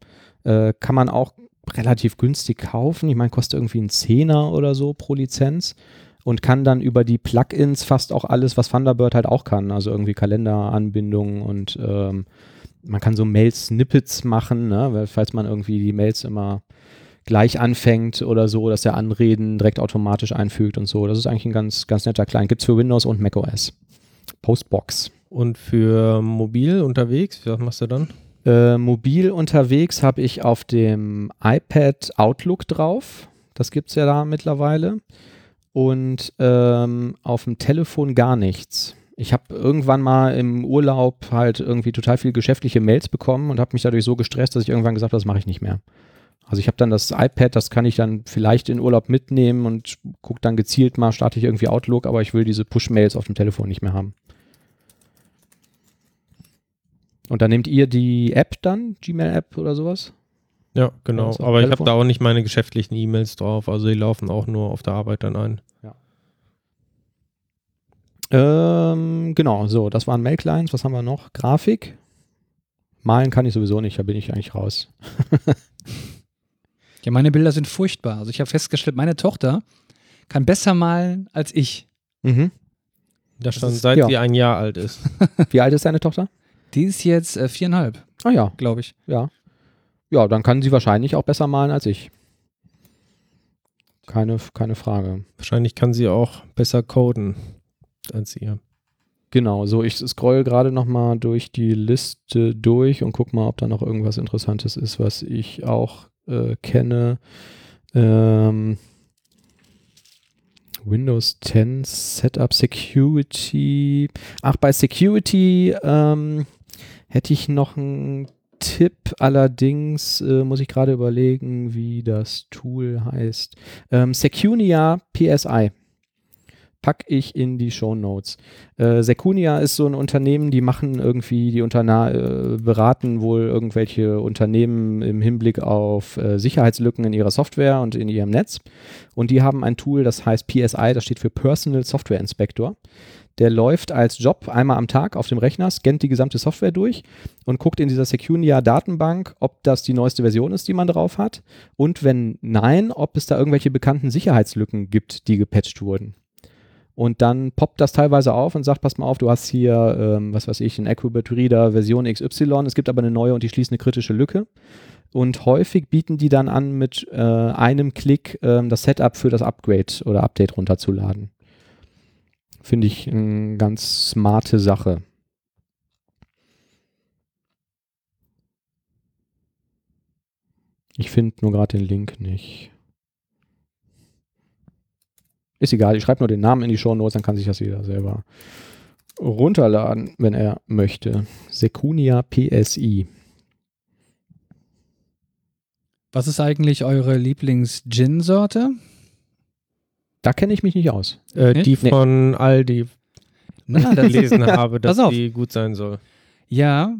Äh, kann man auch relativ günstig kaufen. Ich meine, kostet irgendwie einen Zehner oder so pro Lizenz und kann dann über die Plugins fast auch alles, was Thunderbird halt auch kann. Also irgendwie Kalenderanbindungen und ähm, man kann so Mail-Snippets machen, ne? falls man irgendwie die Mails immer gleich anfängt oder so, dass der Anreden direkt automatisch einfügt und so. Das ist eigentlich ein ganz, ganz netter Client. Gibt es für Windows und macOS. Postbox. Und für mobil unterwegs, was machst du dann? Äh, mobil unterwegs habe ich auf dem iPad Outlook drauf. Das gibt es ja da mittlerweile. Und ähm, auf dem Telefon gar nichts. Ich habe irgendwann mal im Urlaub halt irgendwie total viel geschäftliche Mails bekommen und habe mich dadurch so gestresst, dass ich irgendwann gesagt habe, das mache ich nicht mehr. Also ich habe dann das iPad, das kann ich dann vielleicht in Urlaub mitnehmen und gucke dann gezielt mal, starte ich irgendwie Outlook, aber ich will diese Push-Mails auf dem Telefon nicht mehr haben. Und dann nehmt ihr die App dann, Gmail-App oder sowas? Ja, genau. Aber ich habe da auch nicht meine geschäftlichen E-Mails drauf. Also die laufen auch nur auf der Arbeit dann ein. Ähm, genau, so, das waren Mail-Clients. Was haben wir noch? Grafik. Malen kann ich sowieso nicht, da bin ich eigentlich raus. Ja, meine Bilder sind furchtbar. Also ich habe festgestellt, meine Tochter kann besser malen als ich. Mhm. Das schon ist- seit ja. sie ein Jahr alt ist. Wie alt ist deine Tochter? Die ist jetzt äh, viereinhalb, Ah ja, glaube ich. ja. Ja, dann kann sie wahrscheinlich auch besser malen als ich. Keine, keine Frage. Wahrscheinlich kann sie auch besser coden als ihr. Genau, so ich scroll gerade nochmal durch die Liste durch und guck mal, ob da noch irgendwas Interessantes ist, was ich auch äh, kenne. Ähm, Windows 10 Setup Security. Ach, bei Security ähm, hätte ich noch einen Tipp. Allerdings äh, muss ich gerade überlegen, wie das Tool heißt. Ähm, Secunia PSI packe ich in die Show Notes. Äh, Secunia ist so ein Unternehmen, die machen irgendwie, die unterna äh, beraten wohl irgendwelche Unternehmen im Hinblick auf äh, Sicherheitslücken in ihrer Software und in ihrem Netz. Und die haben ein Tool, das heißt PSI, das steht für Personal Software Inspector. Der läuft als Job einmal am Tag auf dem Rechner, scannt die gesamte Software durch und guckt in dieser Secunia-Datenbank, ob das die neueste Version ist, die man drauf hat. Und wenn nein, ob es da irgendwelche bekannten Sicherheitslücken gibt, die gepatcht wurden. Und dann poppt das teilweise auf und sagt, pass mal auf, du hast hier, ähm, was weiß ich, ein Acrobat Reader Version XY, es gibt aber eine neue und die schließt eine kritische Lücke. Und häufig bieten die dann an, mit äh, einem Klick ähm, das Setup für das Upgrade oder Update runterzuladen. Finde ich eine ganz smarte Sache. Ich finde nur gerade den Link nicht. Ist egal, ich schreibe nur den Namen in die Show Notes, dann kann sich das jeder selber runterladen, wenn er möchte. Secunia PSI. Was ist eigentlich eure Lieblings-Gin-Sorte? Da kenne ich mich nicht aus. Äh, Nee? die Nee. von Aldi Na, das gelesen habe, dass die gut sein soll. Ja,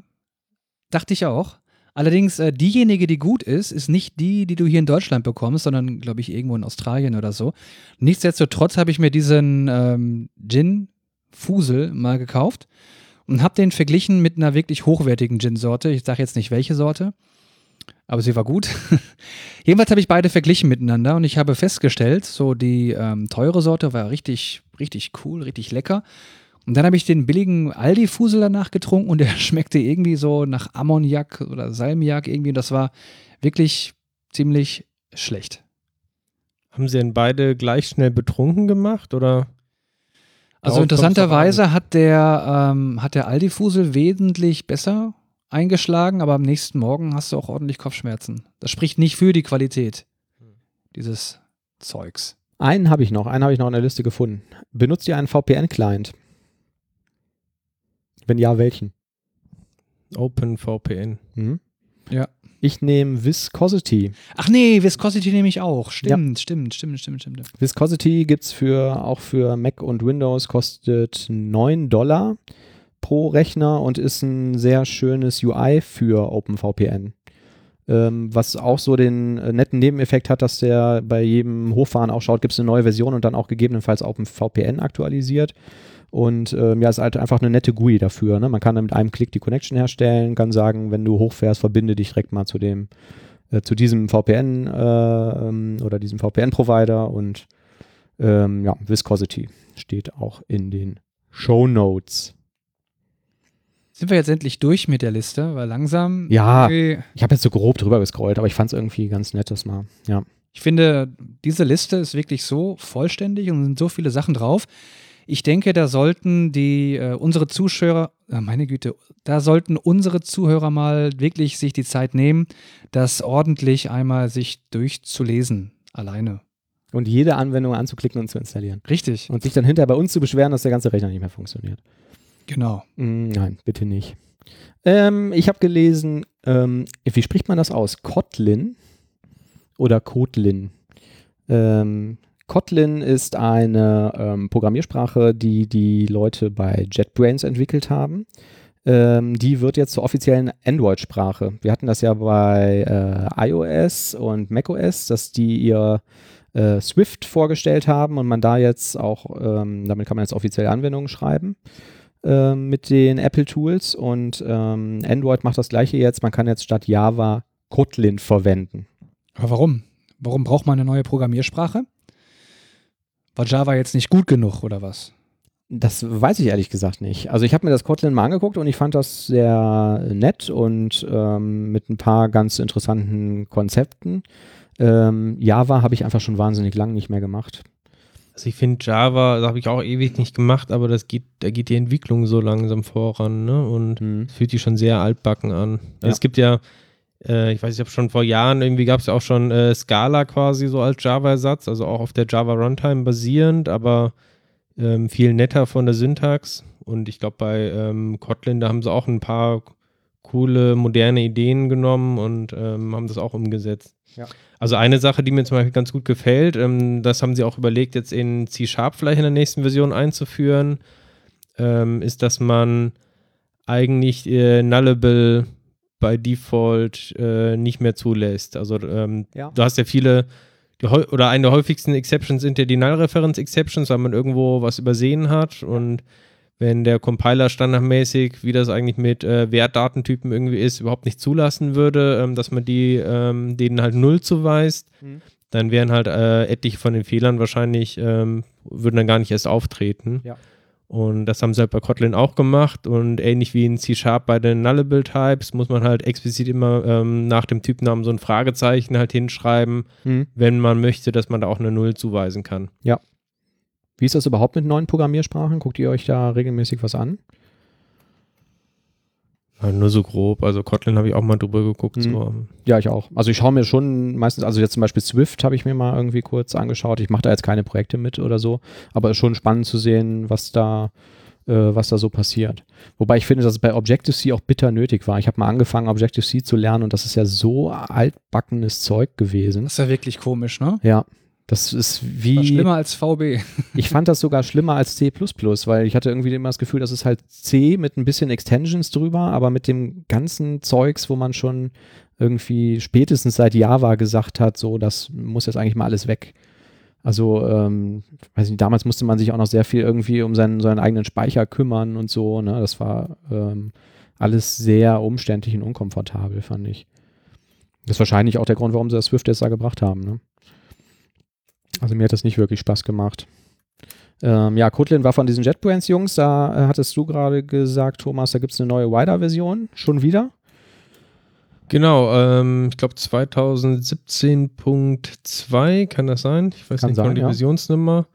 dachte ich auch. Allerdings, äh, diejenige, die gut ist, ist nicht die, die du hier in Deutschland bekommst, sondern, glaube ich, irgendwo in Australien oder so. Nichtsdestotrotz habe ich mir diesen ähm, Gin-Fusel mal gekauft und habe den verglichen mit einer wirklich hochwertigen Gin-Sorte. Ich sage jetzt nicht welche Sorte, aber sie war gut. Jedenfalls habe ich beide verglichen miteinander und ich habe festgestellt, so die ähm, teure Sorte war richtig, richtig cool, richtig lecker. Und dann habe ich den billigen Aldi-Fusel danach getrunken und der schmeckte irgendwie so nach Ammoniak oder Salmiak irgendwie. Und das war wirklich ziemlich schlecht. Haben sie denn beide gleich schnell betrunken gemacht oder? Also interessanterweise hat der, ähm, hat der Aldi-Fusel wesentlich besser eingeschlagen, aber am nächsten Morgen hast du auch ordentlich Kopfschmerzen. Das spricht nicht für die Qualität dieses Zeugs. Einen habe ich noch, einen habe ich noch in der Liste gefunden. Benutzt ihr einen VPN-Client? Wenn ja, welchen? OpenVPN. Hm? Ja. Ich nehme Viscosity. Ach nee, Viscosity nehme ich auch. Stimmt, stimmt, stimmt, stimmt, stimmt. Viscosity gibt es für, auch für Mac und Windows, kostet 9 Dollar pro Rechner und ist ein sehr schönes UI für OpenVPN. Ähm, was auch so den äh, netten Nebeneffekt hat, dass der bei jedem Hochfahren auch schaut, gibt es eine neue Version und dann auch gegebenenfalls OpenVPN aktualisiert. Und ähm, ja, ist halt einfach eine nette GUI dafür. Ne? Man kann dann mit einem Klick die Connection herstellen, kann sagen, wenn du hochfährst, verbinde dich direkt mal zu dem, äh, zu diesem VPN äh, ähm, oder diesem VPN-Provider und ähm, ja, Viscosity steht auch in den Show Notes. Sind wir jetzt endlich durch mit der Liste? Weil langsam. Ja. Ich habe jetzt so grob drüber gescrollt, aber ich fand es irgendwie ganz nett, das mal. Ja. Ich finde, diese Liste ist wirklich so vollständig und sind so viele Sachen drauf. Ich denke, da sollten die äh, unsere Zuschauer, äh, meine Güte, da sollten unsere Zuhörer mal wirklich sich die Zeit nehmen, das ordentlich einmal sich durchzulesen alleine. Und jede Anwendung anzuklicken und zu installieren. Richtig. Und sich dann hinterher bei uns zu beschweren, dass der ganze Rechner nicht mehr funktioniert. Genau. Mm, nein, bitte nicht. Ähm, ich habe gelesen, ähm, wie spricht man das aus? Kotlin oder Kotlin? Ähm, Kotlin ist eine ähm, Programmiersprache, die die Leute bei JetBrains entwickelt haben. Ähm, die wird jetzt zur offiziellen Android-Sprache. Wir hatten das ja bei äh, iOS und macOS, dass die ihr äh, Swift vorgestellt haben und man da jetzt auch, ähm, damit kann man jetzt offizielle Anwendungen schreiben ähm, mit den Apple Tools und ähm, Android macht das gleiche jetzt. Man kann jetzt statt Java Kotlin verwenden. Aber warum? Warum braucht man eine neue Programmiersprache? War Java jetzt nicht gut genug oder was? Das weiß ich ehrlich gesagt nicht. Also ich habe mir das Kotlin mal angeguckt und ich fand das sehr nett und ähm, mit ein paar ganz interessanten Konzepten. Ähm, Java habe ich einfach schon wahnsinnig lang nicht mehr gemacht. Also ich finde Java, das habe ich auch ewig nicht gemacht, aber das geht, da geht die Entwicklung so langsam voran, ne? Und Hm. es fühlt sich schon sehr altbacken an. Ja. Es gibt ja, Äh, ich weiß, ich habe schon vor Jahren, irgendwie gab es ja auch schon äh, Scala quasi so als Java-Ersatz, also auch auf der Java Runtime basierend, aber ähm, viel netter von der Syntax. Und ich glaube, bei ähm, Kotlin, da haben sie auch ein paar coole, moderne Ideen genommen und ähm, haben das auch umgesetzt. Ja. Also eine Sache, die mir zum Beispiel ganz gut gefällt, ähm, das haben sie auch überlegt, jetzt in C-Sharp vielleicht in der nächsten Version einzuführen, ähm, ist, dass man eigentlich äh, Nullable bei Default äh, nicht mehr zulässt. Also ähm, Ja. du hast ja viele, oder eine der häufigsten Exceptions sind ja die Null-Reference-Exceptions, weil man irgendwo was übersehen hat und wenn der Compiler standardmäßig, wie das eigentlich mit äh, Wertdatentypen irgendwie ist, überhaupt nicht zulassen würde, ähm, dass man die ähm, denen halt null zuweist, Mhm. dann wären halt äh, etliche von den Fehlern wahrscheinlich, ähm, würden dann gar nicht erst auftreten. Ja. Und das haben sie halt bei Kotlin auch gemacht und ähnlich wie in C-Sharp bei den Nullable Types muss man halt explizit immer ähm, nach dem Typnamen so ein Fragezeichen halt hinschreiben, Hm. wenn man möchte, dass man da auch eine Null zuweisen kann. Wie ist das überhaupt mit neuen Programmiersprachen? Guckt ihr euch da regelmäßig was an? Ja, nur so grob. Also Kotlin habe ich auch mal drüber geguckt. Mhm. So. Ja, ich auch. Also ich schaue mir schon meistens, also jetzt zum Beispiel Swift habe ich mir mal irgendwie kurz angeschaut. Ich mache da jetzt keine Projekte mit oder so, aber es ist schon spannend zu sehen, was da, äh, was da so passiert. Wobei ich finde, dass es bei Objective-C auch bitter nötig war. Ich habe mal angefangen, Objective-C zu lernen und das ist ja so altbackenes Zeug gewesen. Das ist ja wirklich komisch, ne? Ja, das ist wie. War schlimmer als VB. Ich fand das sogar schlimmer als C++, weil ich hatte irgendwie immer das Gefühl, das ist halt C mit ein bisschen Extensions drüber, aber mit dem ganzen Zeugs, wo man schon irgendwie spätestens seit Java gesagt hat, so, das muss jetzt eigentlich mal alles weg. Also, ähm, weiß nicht, damals musste man sich auch noch sehr viel irgendwie um seinen, seinen eigenen Speicher kümmern und so, ne? Das war ähm, alles sehr umständlich und unkomfortabel, fand ich. Das ist wahrscheinlich auch der Grund, warum sie das Swift jetzt da gebracht haben, ne? Also mir hat das nicht wirklich Spaß gemacht. Ähm, ja, Kotlin war von diesen JetBrains-Jungs, da äh, hattest du gerade gesagt, Thomas, da gibt es eine neue Wider-Version, schon wieder. Genau, ähm, ich glaube 2017.2 kann das sein. Ich weiß Kann nicht sein, genau die ja. Versionsnummer.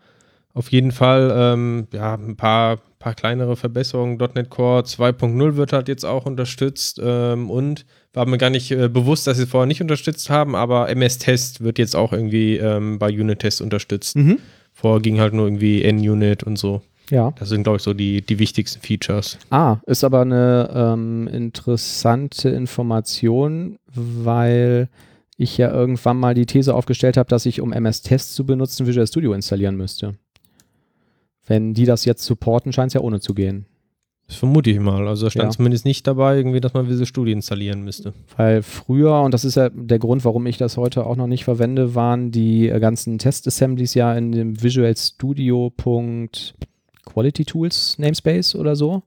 Auf jeden Fall, ähm, ja, ein paar, paar kleinere Verbesserungen. .NET Core 2.0 wird halt jetzt auch unterstützt ähm, und war mir gar nicht äh, bewusst, dass sie es vorher nicht unterstützt haben, aber MS-Test wird jetzt auch irgendwie ähm, bei Unit-Tests unterstützt. Mhm. Vorher ging halt nur irgendwie N-Unit und so. Ja. Das sind, glaube ich, so die, die wichtigsten Features. Ah, ist aber eine ähm, interessante Information, weil ich ja irgendwann mal die These aufgestellt habe, dass ich, um MS-Test zu benutzen, Visual Studio installieren müsste. Wenn die das jetzt supporten, scheint es ja ohne zu gehen. Das vermute ich mal. Also da stand Ja. zumindest nicht dabei, irgendwie, dass man Visual Studio installieren müsste. Weil früher, und das ist ja der Grund, warum ich das heute auch noch nicht verwende, waren die äh, ganzen Test-Assemblies ja in dem Visual Studio Quality Tools Namespace oder so.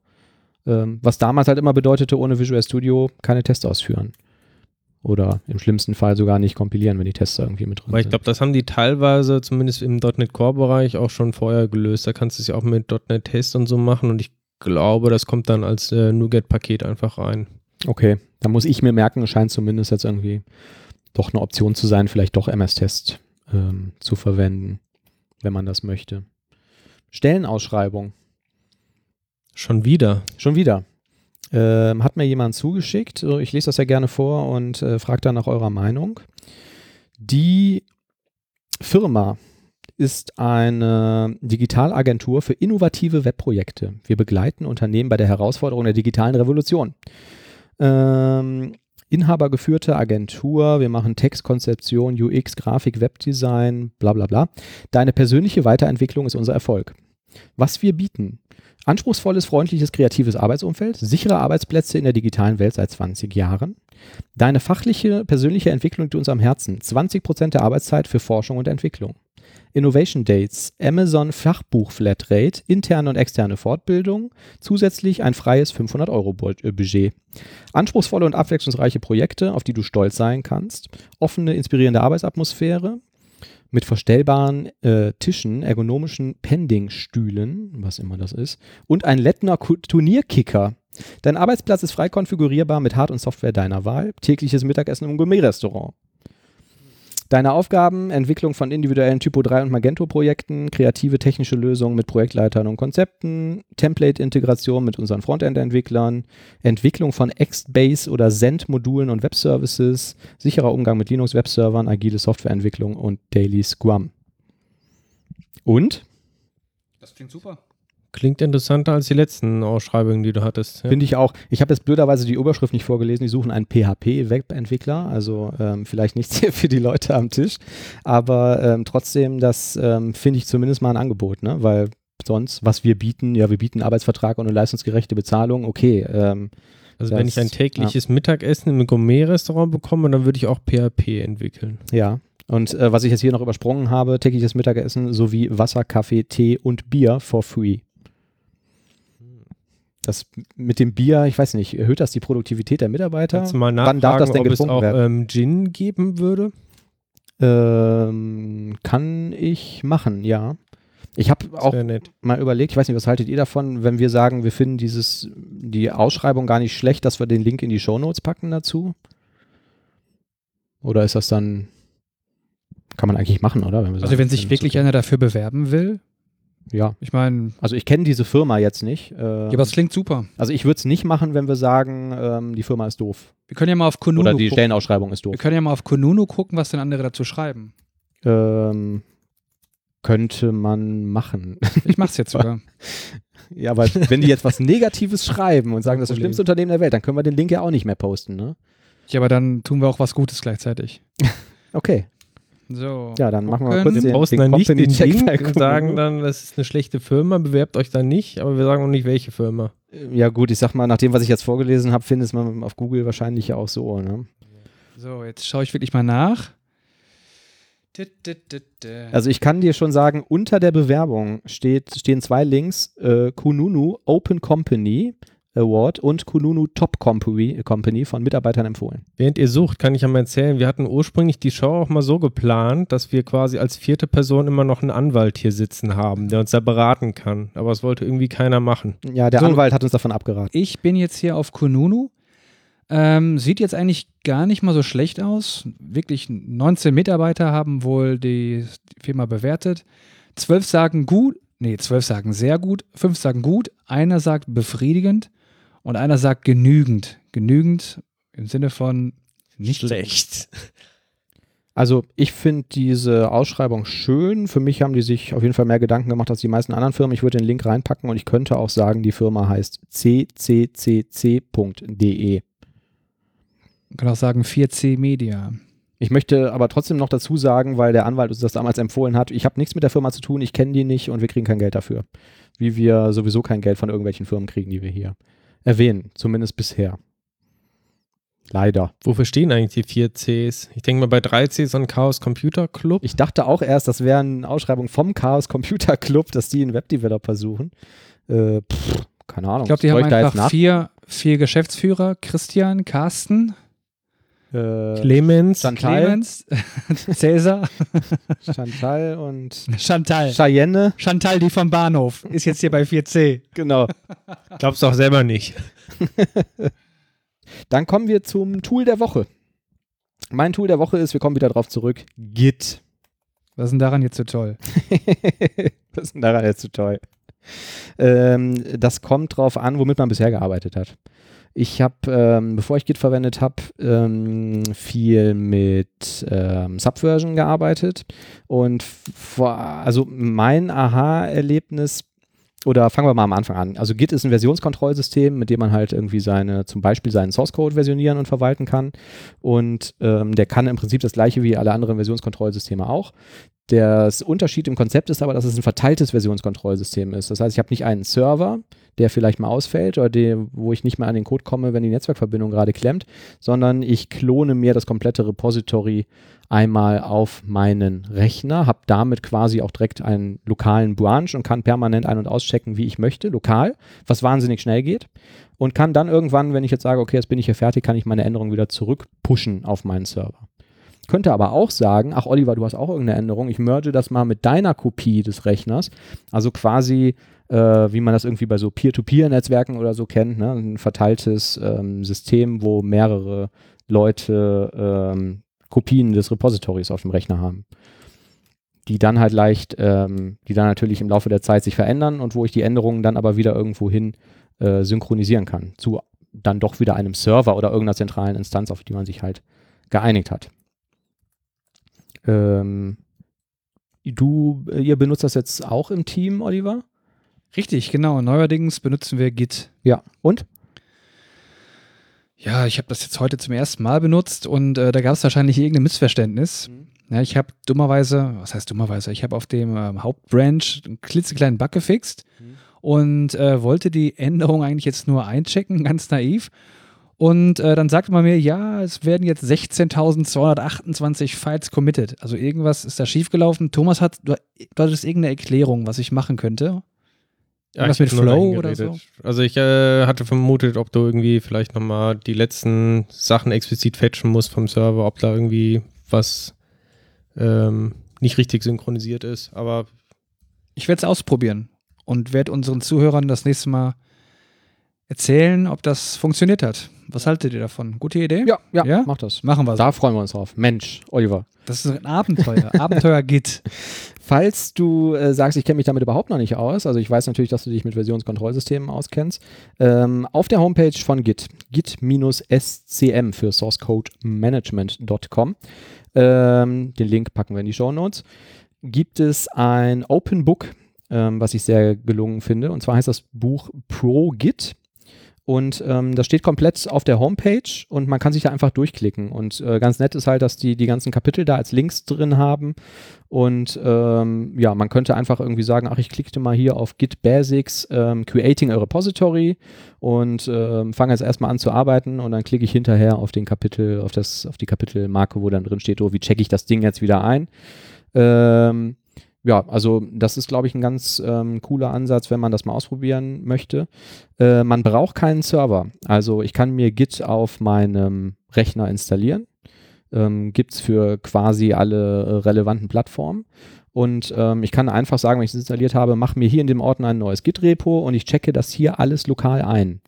Ähm, was damals halt immer bedeutete, ohne Visual Studio keine Tests ausführen. Oder im schlimmsten Fall sogar nicht kompilieren, wenn die Tests da irgendwie mit drin ich sind. glaube, das haben die teilweise, zumindest im .NET Core-Bereich, auch schon vorher gelöst. Da kannst du es ja auch mit .NET Test und so machen und ich glaube, das kommt dann als äh, NuGet-Paket einfach rein. Okay, da muss ich mir merken, es scheint zumindest jetzt irgendwie doch eine Option zu sein, vielleicht doch MS-Test ähm, zu verwenden, wenn man das möchte. Stellenausschreibung. Schon wieder. Schon wieder. Ähm, hat mir jemand zugeschickt. Ich lese das ja gerne vor und äh, frage dann nach eurer Meinung. Die Firma ist eine Digitalagentur für innovative Webprojekte. Wir begleiten Unternehmen bei der Herausforderung der digitalen Revolution. Ähm, inhabergeführte Agentur, wir machen Textkonzeption, UX, Grafik, Webdesign, bla bla bla. Deine persönliche Weiterentwicklung ist unser Erfolg. Was wir bieten, Anspruchsvolles, freundliches, kreatives Arbeitsumfeld, sichere Arbeitsplätze in der digitalen Welt seit 20 Jahren. Deine fachliche, persönliche Entwicklung liegt uns am Herzen. 20% der Arbeitszeit für Forschung und Entwicklung. Innovation Dates, Amazon Fachbuch Flatrate, interne und externe Fortbildung, zusätzlich ein freies 500 Euro Bud- äh, Budget. Anspruchsvolle und abwechslungsreiche Projekte, auf die du stolz sein kannst. Offene, inspirierende Arbeitsatmosphäre, mit verstellbaren äh, Tischen, ergonomischen Pending-Stühlen, was immer das ist, und ein Lettner Turnierkicker. Dein Arbeitsplatz ist frei konfigurierbar mit Hard- und Software deiner Wahl. Tägliches Mittagessen im Gourmet-Restaurant. Deine Aufgaben, Entwicklung von individuellen Typo 3 und Magento-Projekten, kreative technische Lösungen mit Projektleitern und Konzepten, Template-Integration mit unseren Frontend-Entwicklern, Entwicklung von Xbase oder Send-Modulen und Webservices, sicherer Umgang mit Linux-Webservern, agile Softwareentwicklung und Daily Scrum. Und? Das klingt super. Klingt interessanter als die letzten Ausschreibungen, die du hattest. Ja. Finde ich auch. Ich habe jetzt blöderweise die Überschrift nicht vorgelesen. Die suchen einen PHP-Webentwickler. Also ähm, vielleicht nichts hier für die Leute am Tisch. Aber ähm, trotzdem, das ähm, finde ich zumindest mal ein Angebot, ne? Weil sonst, was wir bieten, ja, wir bieten Arbeitsvertrag und eine leistungsgerechte Bezahlung. Okay. Ähm, also wenn ich ein tägliches Mittagessen im Gourmet-Restaurant bekomme, dann würde ich auch PHP entwickeln. ja. Und äh, was ich jetzt hier noch übersprungen habe, tägliches Mittagessen sowie Wasser, Kaffee, Tee und Bier for free. Das mit dem Bier, ich weiß nicht, erhöht das die Produktivität der Mitarbeiter? Kannst du mal Wann nachfragen, darf das denn ob es auch werden? ähm, Gin geben würde? Ähm, kann ich machen, ja. Ich habe auch mal überlegt, ich weiß nicht, was haltet ihr davon, wenn wir sagen, wir finden dieses, die Ausschreibung gar nicht schlecht, dass wir den Link in die Shownotes packen dazu? Oder ist das dann, kann man eigentlich machen, oder? Wenn wir Also sagen, wenn sich wir wirklich einer dafür bewerben will. Ja, ich meine, also ich kenne diese Firma jetzt nicht. Äh, ja, aber es klingt super. also ich würde es nicht machen, wenn wir sagen, ähm, die Firma ist doof. Wir können ja mal auf Kununu Oder die gucken. Stellenausschreibung ist doof. Wir können ja mal auf Kununu gucken, was denn andere dazu schreiben. Ähm, könnte man machen. Ich mach's jetzt sogar. Ja, aber wenn die jetzt was Negatives schreiben und sagen, das ist das schlimmste Unternehmen der Welt, dann können wir den Link ja auch nicht mehr posten, ne? ja, aber dann tun wir auch was Gutes gleichzeitig. Okay. So. Ja, dann machen wir kurz Wir den, posten den dann nicht den Link und sagen dann, das ist eine schlechte Firma, bewerbt euch dann nicht, aber wir sagen auch nicht, welche Firma. Ja gut, ich sag mal, nach dem, was ich jetzt vorgelesen habe, findet man auf Google wahrscheinlich auch so, ne? So, jetzt schaue ich wirklich mal nach. Also ich kann dir schon sagen, unter der Bewerbung steht, stehen zwei Links, äh, Kununu Open Company Award und Kununu Top Company, Company von Mitarbeitern empfohlen. Während ihr sucht, kann ich ja mal erzählen, wir hatten ursprünglich die Show auch mal so geplant, dass wir quasi als vierte Person immer noch einen Anwalt hier sitzen haben, der uns da beraten kann. Aber es wollte irgendwie keiner machen. Ja, der So. Anwalt hat uns davon abgeraten. Ich bin jetzt hier auf Kununu. Ähm, sieht jetzt eigentlich gar nicht mal so schlecht aus. Wirklich 19 Mitarbeiter haben wohl die Firma bewertet. 12 sagen gut, nee, 12 sagen sehr gut, 5 sagen gut, einer sagt befriedigend und einer sagt genügend. Genügend im Sinne von nicht Schlecht. Also ich finde diese Ausschreibung schön. Für mich haben die sich auf jeden Fall mehr Gedanken gemacht als die meisten anderen Firmen. Ich würde den Link reinpacken und ich könnte auch sagen, die Firma heißt cccc.de. Man kann auch sagen 4C Media. Ich möchte aber trotzdem noch dazu sagen, weil der Anwalt uns das damals empfohlen hat, ich habe nichts mit der Firma zu tun, ich kenne die nicht und wir kriegen kein Geld dafür. Wie wir sowieso kein Geld von irgendwelchen Firmen kriegen, die wir hier erwähnen. Zumindest bisher. Leider. Wofür stehen eigentlich die vier Cs? Ich denke mal, bei drei Cs ist ein Chaos Computer Club. Ich dachte auch erst, das wäre eine Ausschreibung vom Chaos Computer Club, dass die einen Webdeveloper suchen. Äh, pff, keine Ahnung. Ich glaube, die haben da jetzt einfach vier, vier Geschäftsführer. Christian, Carsten, Äh, Clemens. Chantal, Clemens, Cäsar, Chantal und Chantal. Cheyenne. Chantal, die vom Bahnhof, ist jetzt hier bei 4C. Genau. Glaubst du auch selber nicht. Dann kommen wir zum Tool der Woche. Mein Tool der Woche ist, wir kommen wieder drauf zurück, Git. Was ist denn daran jetzt so toll? Was ist denn daran jetzt so toll? Ähm, das kommt drauf an, womit man bisher gearbeitet hat. Ich habe, ähm, bevor ich Git verwendet habe, ähm, viel mit ähm, Subversion gearbeitet und vor, also mein Aha-Erlebnis oder fangen wir mal am Anfang an. Also Git ist ein Versionskontrollsystem, mit dem man halt irgendwie seine, zum Beispiel seinen Source Code versionieren und verwalten kann. Und ähm, der kann im Prinzip das gleiche wie alle anderen Versionskontrollsysteme auch. Der Unterschied im Konzept ist aber, dass es ein verteiltes Versionskontrollsystem ist. Das heißt, ich habe nicht einen Server, der vielleicht mal ausfällt oder der, wo ich nicht mehr an den Code komme, wenn die Netzwerkverbindung gerade klemmt, sondern ich klone mir das komplette Repository einmal auf meinen Rechner, habe damit quasi auch direkt einen lokalen Branch und kann permanent ein- und auschecken, wie ich möchte, lokal, was wahnsinnig schnell geht und kann dann irgendwann, wenn ich jetzt sage, okay, jetzt bin ich hier fertig, kann ich meine Änderung wieder zurückpushen auf meinen Server. Könnte aber auch sagen, ach Oliver, du hast auch irgendeine Änderung, ich merge das mal mit deiner Kopie des Rechners, also quasi äh, wie man das irgendwie bei so Peer-to-Peer-Netzwerken oder so kennt, ne? ein verteiltes ähm, System, wo mehrere Leute ähm, Kopien des Repositories auf dem Rechner haben. Die dann halt leicht, ähm, die dann natürlich im Laufe der Zeit sich verändern und wo ich die Änderungen dann aber wieder irgendwo hin äh, synchronisieren kann. Zu dann doch wieder einem Server oder irgendeiner zentralen Instanz, auf die man sich halt geeinigt hat. Ähm, du, äh, ihr benutzt das jetzt auch im Team, Oliver? Richtig, genau. Neuerdings benutzen wir Git. Ja. Und? Ja, ich habe das jetzt heute zum ersten Mal benutzt und äh, da gab es wahrscheinlich irgendein Missverständnis. Ja, ich habe dummerweise, was heißt dummerweise, ich habe auf dem ähm, Hauptbranch einen klitzekleinen Bug gefixt und äh, wollte die Änderung eigentlich jetzt nur einchecken, ganz naiv. Und äh, dann sagte man mir, ja, es werden jetzt 16.228 Files committed. Also irgendwas ist da schiefgelaufen. Thomas hat, du, du hattest irgendeine Erklärung, was ich machen könnte. Irgendwas ich mit Flow oder geredet. Also ich äh, hatte vermutet, ob du irgendwie vielleicht nochmal die letzten Sachen explizit fetchen musst vom Server, ob da irgendwie was ähm, nicht richtig synchronisiert ist. Aber Ich werde es ausprobieren und werde unseren Zuhörern das nächste Mal erzählen, ob das funktioniert hat. Was haltet ihr davon? Gute Idee? Ja, ja, Ja? mach das. Machen wir so. Da freuen wir uns drauf. Mensch, Oliver. Das ist ein Abenteuer. Abenteuer Git. Falls du äh, sagst, ich kenne mich damit überhaupt noch nicht aus, also ich weiß natürlich, dass du dich mit Versionskontrollsystemen auskennst, ähm, auf der Homepage von Git, git-scm für sourcecodemanagement.com, ähm, den Link packen wir in die Show Notes, gibt es ein Open Book, ähm, was ich sehr gelungen finde, und zwar heißt das Buch Pro Git. Und ähm, das steht komplett auf der Homepage und man kann sich da einfach durchklicken. Und äh, ganz nett ist halt, dass die die ganzen Kapitel da als Links drin haben. Und ähm, ja, man könnte einfach irgendwie sagen, ach, ich klickte mal hier auf Git Basics, ähm, Creating a Repository und ähm, fange jetzt erstmal an zu arbeiten und dann klicke ich hinterher auf den Kapitel, auf das, auf die Kapitelmarke, wo dann drin steht, oh, wie checke ich das Ding jetzt wieder ein. Ähm, ja, also das ist, glaube ich, ein ganz ähm, cooler Ansatz, wenn man das mal ausprobieren möchte. Äh, man braucht keinen Server. Also ich kann mir Git auf meinem Rechner installieren. Ähm, Gibt es für quasi alle äh, relevanten Plattformen. Und ähm, ich kann einfach sagen, wenn ich es installiert habe, mach mir hier in dem Ordner ein neues Git-Repo und ich checke das hier alles lokal ein.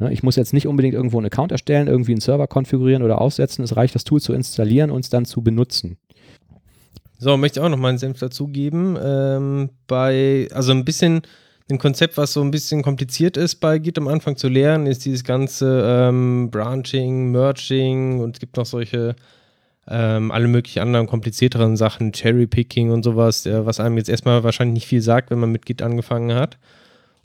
Ne, ich muss jetzt nicht unbedingt irgendwo einen Account erstellen, irgendwie einen Server konfigurieren oder aufsetzen. Es reicht, das Tool zu installieren und es dann zu benutzen. So, möchte ich auch noch meinen Senf dazugeben. Ähm, bei, also ein bisschen, ein Konzept, was so ein bisschen kompliziert ist bei Git am Anfang zu lernen, ist dieses ganze ähm, Branching, Merging und es gibt noch solche, ähm, alle möglichen anderen komplizierteren Sachen, Cherry-Picking und sowas, äh, was einem jetzt erstmal wahrscheinlich nicht viel sagt, wenn man mit Git angefangen hat.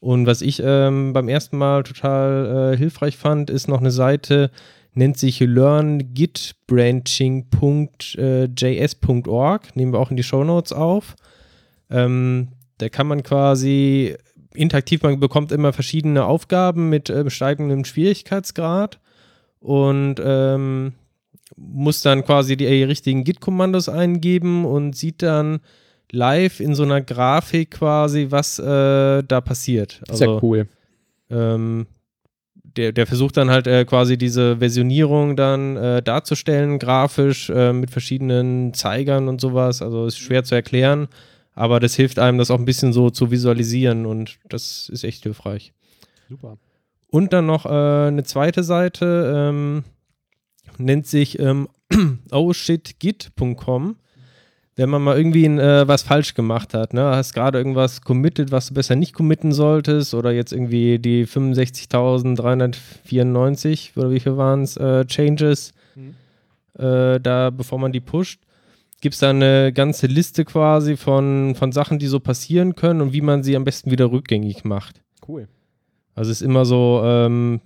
Und was ich ähm, beim ersten Mal total äh, hilfreich fand, ist noch eine Seite, nennt sich learngitbranching.js.org. Nehmen wir auch in die Shownotes auf. Ähm, da kann man quasi interaktiv, man bekommt immer verschiedene Aufgaben mit äh, steigendem Schwierigkeitsgrad und ähm, muss dann quasi die, die richtigen Git-Kommandos eingeben und sieht dann live in so einer Grafik quasi, was äh, da passiert. Sehr cool. ähm, der, der versucht dann halt äh, quasi diese Versionierung dann äh, darzustellen, grafisch, äh, mit verschiedenen Zeigern und sowas. Also ist schwer zu erklären, aber das hilft einem, das auch ein bisschen so zu visualisieren und das ist echt hilfreich. Super. Und dann noch äh, eine zweite Seite, ähm, nennt sich ähm, ohshitgit.com. Wenn man mal irgendwie äh, was falsch gemacht hat, ne? hast gerade irgendwas committed, was du besser nicht committen solltest, oder jetzt irgendwie die 65.394 oder wie viel waren es, äh, Changes, äh, da bevor man die pusht, gibt es da eine ganze Liste quasi von, von Sachen, die so passieren können und wie man sie am besten wieder rückgängig macht. Cool. Also es ist immer so, ähm,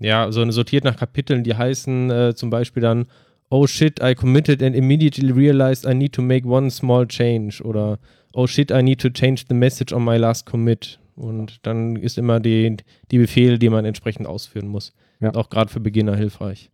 ja, so sortiert nach Kapiteln, die heißen äh, zum Beispiel dann, oh shit, I committed and immediately realized I need to make one small change oder oh shit, I need to change the message on my last commit. Und dann ist immer die, die Befehle, die man entsprechend ausführen muss. Ja. Auch gerade für Beginner hilfreich.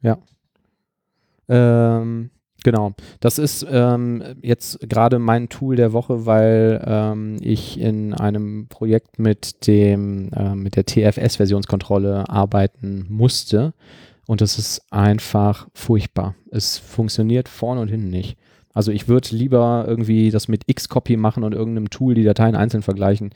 Ähm, genau. Das ist ähm, jetzt gerade mein Tool der Woche, weil ähm, ich in einem Projekt mit dem äh, mit der TFS-Versionskontrolle arbeiten musste. Und es ist einfach furchtbar. Es funktioniert vorne und hinten nicht. Also ich würde lieber irgendwie das mit Xcopy machen und irgendeinem Tool die Dateien einzeln vergleichen.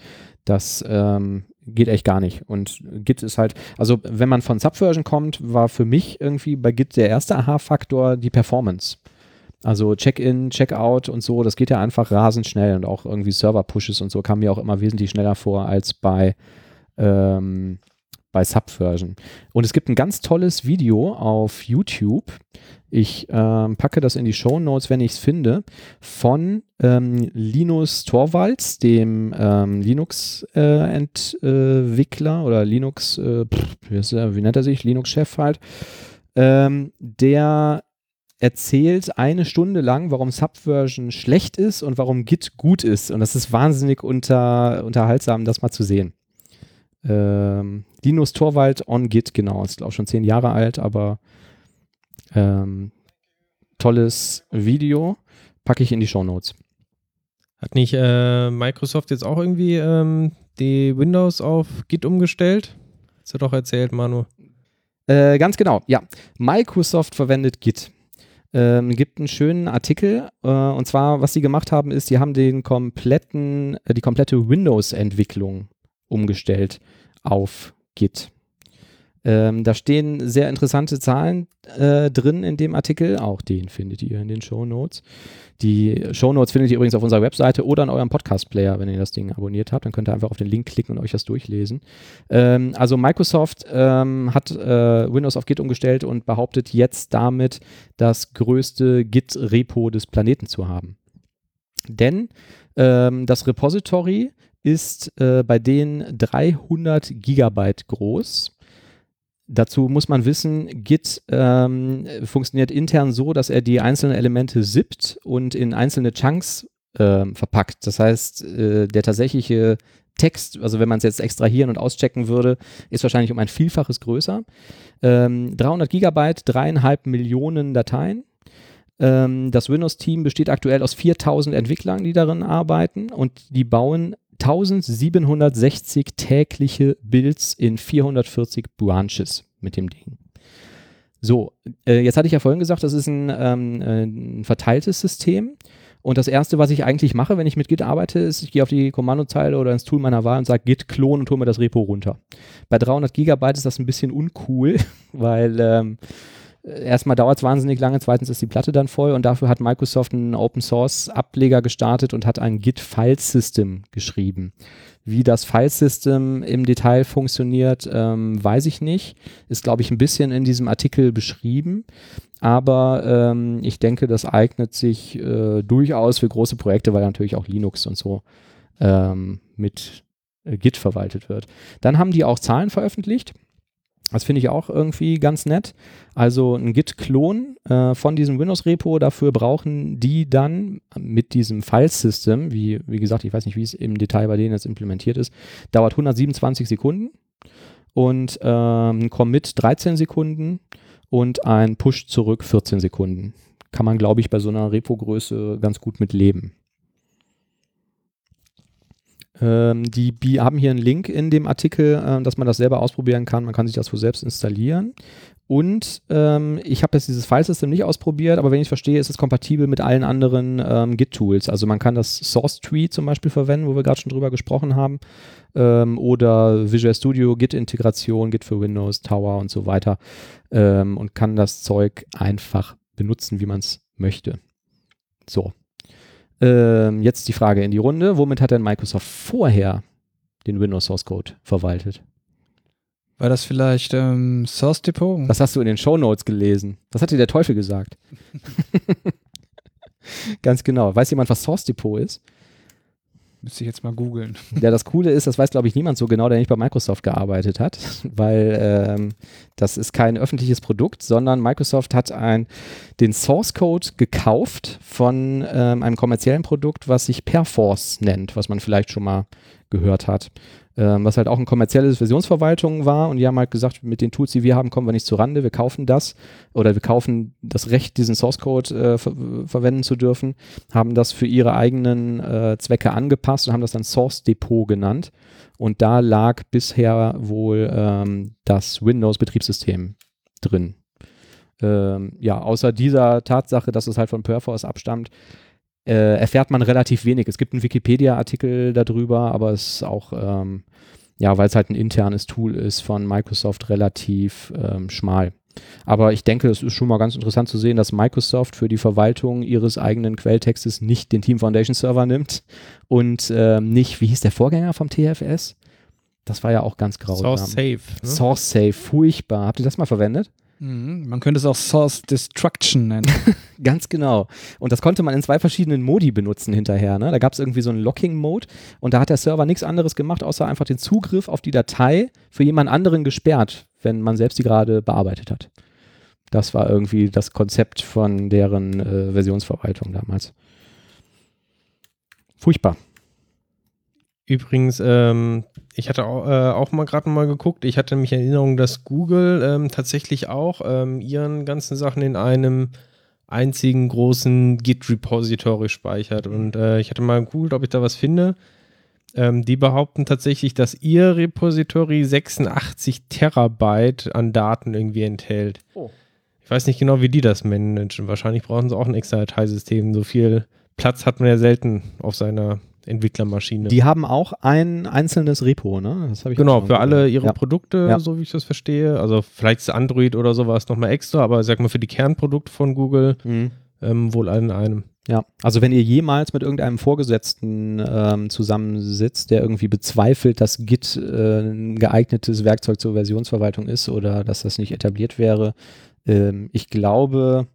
Das ähm, geht echt gar nicht. Und Git ist halt, also wenn man von Subversion kommt, war für mich irgendwie bei Git der erste Aha-Faktor die Performance. Also Check-in, Check-out und so, das geht ja einfach rasend schnell und auch irgendwie Server-Pushes und so kam mir auch immer wesentlich schneller vor als bei, ähm, bei Subversion. Und es gibt ein ganz tolles Video auf YouTube. Ich ähm, packe das in die Show Notes, wenn ich es finde, von ähm, Linus Torvalds, dem ähm, Linux-Entwickler äh, oder Linux, äh, pff, wie nennt er sich? Linux-Chef halt. Ähm, der erzählt eine Stunde lang, warum Subversion schlecht ist und warum Git gut ist. Und das ist wahnsinnig unter, unterhaltsam, das mal zu sehen. Ähm, Linus Torwald on Git, genau, ist ich schon zehn Jahre alt, aber ähm, tolles Video, packe ich in die Show Notes. Hat nicht äh, Microsoft jetzt auch irgendwie ähm, die Windows auf Git umgestellt? Hast du doch erzählt, Manu. Äh, ganz genau, ja. Microsoft verwendet Git. Ähm, gibt einen schönen Artikel äh, und zwar, was sie gemacht haben, ist, sie haben den kompletten, äh, die komplette Windows-Entwicklung umgestellt auf Git. Ähm, da stehen sehr interessante Zahlen äh, drin in dem Artikel. Auch den findet ihr in den Show Notes. Die Show Notes findet ihr übrigens auf unserer Webseite oder in eurem Podcast-Player, wenn ihr das Ding abonniert habt. Dann könnt ihr einfach auf den Link klicken und euch das durchlesen. Ähm, also Microsoft ähm, hat äh, Windows auf Git umgestellt und behauptet jetzt damit, das größte Git-Repo des Planeten zu haben. Denn ähm, das Repository ist äh, bei denen 300 Gigabyte groß. Dazu muss man wissen, Git ähm, funktioniert intern so, dass er die einzelnen Elemente zippt und in einzelne Chunks äh, verpackt. Das heißt, äh, der tatsächliche Text, also wenn man es jetzt extrahieren und auschecken würde, ist wahrscheinlich um ein Vielfaches größer. Ähm, 300 Gigabyte, dreieinhalb Millionen Dateien. Ähm, das Windows-Team besteht aktuell aus 4000 Entwicklern, die darin arbeiten und die bauen 1760 tägliche Builds in 440 Branches mit dem Ding. So, äh, jetzt hatte ich ja vorhin gesagt, das ist ein, ähm, ein verteiltes System. Und das erste, was ich eigentlich mache, wenn ich mit Git arbeite, ist, ich gehe auf die Kommandozeile oder ins Tool meiner Wahl und sage Git klon und hole mir das Repo runter. Bei 300 Gigabyte ist das ein bisschen uncool, weil ähm, erstmal dauert es wahnsinnig lange, zweitens ist die Platte dann voll und dafür hat Microsoft einen Open Source Ableger gestartet und hat ein Git File System geschrieben. Wie das File System im Detail funktioniert, ähm, weiß ich nicht. Ist, glaube ich, ein bisschen in diesem Artikel beschrieben. Aber ähm, ich denke, das eignet sich äh, durchaus für große Projekte, weil natürlich auch Linux und so ähm, mit äh, Git verwaltet wird. Dann haben die auch Zahlen veröffentlicht. Das finde ich auch irgendwie ganz nett. Also ein Git-Klon äh, von diesem Windows-Repo, dafür brauchen die dann mit diesem File-System, wie, wie gesagt, ich weiß nicht, wie es im Detail bei denen jetzt implementiert ist, dauert 127 Sekunden und ein Commit 13 Sekunden und ein Push zurück 14 Sekunden. Kann man, glaube ich, bei so einer Repo-Größe ganz gut mit leben. Ähm, die die haben hier einen Link in dem Artikel, äh, dass man das selber ausprobieren kann. Man kann sich das wohl selbst installieren. Und ähm, ich habe jetzt dieses Filesystem nicht ausprobiert, aber wenn ich verstehe, ist es kompatibel mit allen anderen ähm, Git-Tools. Also man kann das Source Tree zum Beispiel verwenden, wo wir gerade schon drüber gesprochen haben. Ähm, oder Visual Studio, Git-Integration, Git für Windows, Tower und so weiter. Ähm, und kann das Zeug einfach benutzen, wie man es möchte. So, ähm, jetzt die Frage in die Runde. Womit hat denn Microsoft vorher den Windows Source Code verwaltet? War das vielleicht ähm, Source Depot? Das hast du in den Show Notes gelesen. Das hat dir der Teufel gesagt. Ganz genau. Weiß jemand, was Source Depot ist? Müsste ich jetzt mal googeln. Ja, das Coole ist, das weiß, glaube ich, niemand so genau, der nicht bei Microsoft gearbeitet hat, weil ähm, das ist kein öffentliches Produkt, sondern Microsoft hat ein, den Source Code gekauft von ähm, einem kommerziellen Produkt, was sich Perforce nennt, was man vielleicht schon mal gehört hat ähm, was halt auch ein kommerzielles Versionsverwaltung war. Und die haben halt gesagt, mit den Tools, die wir haben, kommen wir nicht zu Rande. Wir kaufen das oder wir kaufen das Recht, diesen Source Code äh, ver verwenden zu dürfen, haben das für ihre eigenen äh, Zwecke angepasst und haben das dann Source Depot genannt. Und da lag bisher wohl ähm, das Windows-Betriebssystem drin. Ähm, ja, außer dieser Tatsache, dass es halt von Perforce abstammt, äh, erfährt man relativ wenig. Es gibt einen Wikipedia-Artikel darüber, aber es ist auch ähm, ja, weil es halt ein internes Tool ist von Microsoft relativ ähm, schmal. Aber ich denke, es ist schon mal ganz interessant zu sehen, dass Microsoft für die Verwaltung ihres eigenen Quelltextes nicht den Team Foundation Server nimmt und ähm, nicht, wie hieß der Vorgänger vom TFS? Das war ja auch ganz grausam. Source Safe. Ne? Source Safe, furchtbar. Habt ihr das mal verwendet? Mhm. Man könnte es auch Source Destruction nennen. Ganz genau. Und das konnte man in zwei verschiedenen Modi benutzen hinterher. Ne? Da gab es irgendwie so einen Locking-Mode und da hat der Server nichts anderes gemacht, außer einfach den Zugriff auf die Datei für jemand anderen gesperrt, wenn man selbst die gerade bearbeitet hat. Das war irgendwie das Konzept von deren äh, Versionsverwaltung damals. Furchtbar. Übrigens, ähm, ich hatte auch, äh, auch mal gerade mal geguckt, ich hatte mich in Erinnerung, dass Google ähm, tatsächlich auch ähm, ihren ganzen Sachen in einem einzigen großen Git-Repository speichert. Und äh, ich hatte mal gegoogelt, ob ich da was finde. Ähm, die behaupten tatsächlich, dass ihr Repository 86 Terabyte an Daten irgendwie enthält. Oh. Ich weiß nicht genau, wie die das managen. Wahrscheinlich brauchen sie auch ein extra Dateisystem. So viel Platz hat man ja selten auf seiner Entwicklermaschine. Die haben auch ein einzelnes Repo, ne? Genau, für alle ihre ja. Produkte, Ja. so wie ich das verstehe. Also vielleicht ist Android oder sowas nochmal extra, aber sag mal für die Kernprodukte von Google Mhm. ähm, wohl in einem. Ja, also wenn ihr jemals mit irgendeinem Vorgesetzten ähm, zusammensitzt, der irgendwie bezweifelt, dass Git äh, ein geeignetes Werkzeug zur Versionsverwaltung ist oder dass das nicht etabliert wäre, ähm, ich glaube,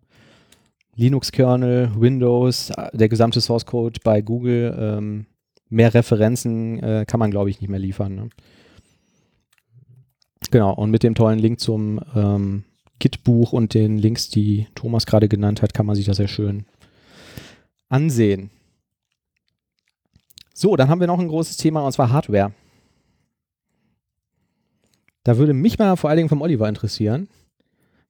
Linux-Kernel, Windows, äh, der gesamte Source Code bei Google, ähm, mehr Referenzen äh, kann man, glaube ich, nicht mehr liefern. Ne? Genau, und mit dem tollen Link zum ähm, Git-Buch und den Links, die Thomas gerade genannt hat, kann man sich das sehr schön ansehen. So, dann haben wir noch ein großes Thema und zwar Hardware. Da würde mich mal vor allen Dingen vom Oliver interessieren.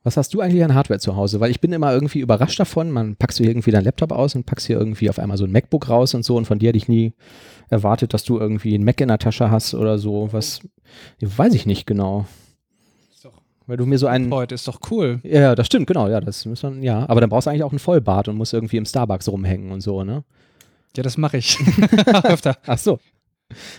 Was hast du eigentlich an Hardware zu Hause? Weil ich bin immer irgendwie überrascht davon. Man packst du hier irgendwie deinen Laptop aus und packst hier irgendwie auf einmal so ein MacBook raus und so. Und von dir hätte ich nie erwartet, dass du irgendwie ein Mac in der Tasche hast oder so. Was, weiß ich nicht genau. Weil du mir so einen. Heute ist doch cool. Ja, das stimmt, genau. Ja, das muss man, ja. Aber dann brauchst du eigentlich auch einen Vollbart und musst irgendwie im Starbucks rumhängen und so, ne? Ja, das mache ich. Öfter. Ach so.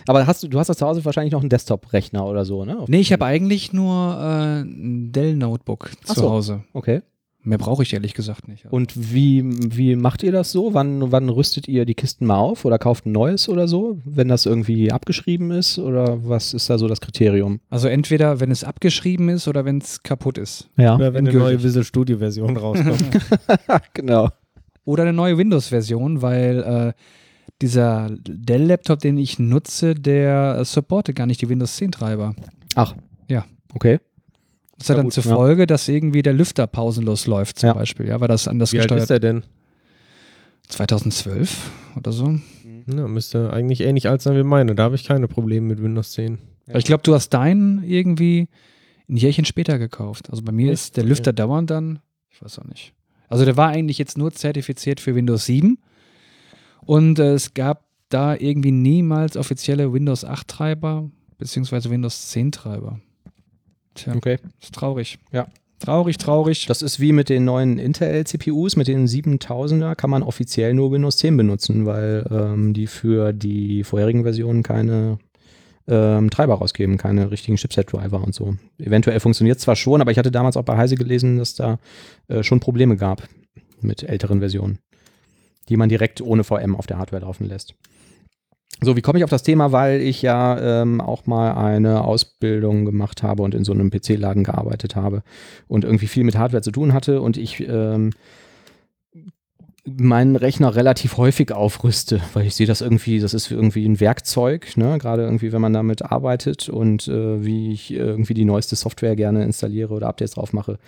Aber hast du, du hast das zu Hause wahrscheinlich noch einen Desktop-Rechner oder so, ne? Nee, ich habe eigentlich nur äh, ein Dell-Notebook zu so. Hause. Okay. Mehr brauche ich ehrlich gesagt nicht. Und wie, wie macht ihr das so? Wann, wann rüstet ihr die Kisten mal auf oder kauft ein neues oder so, wenn das irgendwie abgeschrieben ist? Oder was ist da so das Kriterium? also entweder, wenn es abgeschrieben ist oder wenn es kaputt ist. Ja, Oder wenn eine endgültig. neue Visual Studio Version rauskommt. genau. Oder eine neue Windows-Version, weil äh, dieser Dell-Laptop, den ich nutze, der supportet gar nicht die Windows 10-Treiber. Ach. Ja. Okay. Das hat Ja, dann gut, zur ja. Folge, dass irgendwie der Lüfter pausenlos läuft, zum Ja. Beispiel, ja, weil das anders Wie alt gesteuert ist er denn? 2012 oder so. Ja, müsste eigentlich ähnlich alt sein wie meine. Da habe ich keine Probleme mit Windows 10. Weil Ich glaube, du hast deinen irgendwie ein Jährchen später gekauft. Also bei mir ist der Lüfter dauernd dann, ich weiß auch nicht. Also der war eigentlich jetzt nur zertifiziert für Windows 7 und äh, es gab da irgendwie niemals offizielle Windows 8 Treiber beziehungsweise Windows 10 Treiber. Tja, Okay. ist traurig. Ja. Traurig, traurig. Das ist wie mit den neuen Intel-CPUs, mit den 7000er kann man offiziell nur Windows 10 benutzen, weil ähm, die für die vorherigen Versionen keine ähm, Treiber rausgeben, keine richtigen Chipset-Driver und so. Eventuell funktioniert zwar schon, aber ich hatte damals auch bei Heise gelesen, dass da äh, schon Probleme gab mit älteren Versionen, die man direkt ohne VM auf der Hardware laufen lässt. So, wie komme ich auf das Thema? Weil ich ja ähm, auch mal eine Ausbildung gemacht habe und in so einem PC-Laden gearbeitet habe und irgendwie viel mit Hardware zu tun hatte und ich ähm, meinen Rechner relativ häufig aufrüste, weil ich sehe das irgendwie, das ist irgendwie ein Werkzeug, ne? gerade irgendwie, wenn man damit arbeitet und äh, wie ich irgendwie die neueste Software gerne installiere oder Updates drauf mache,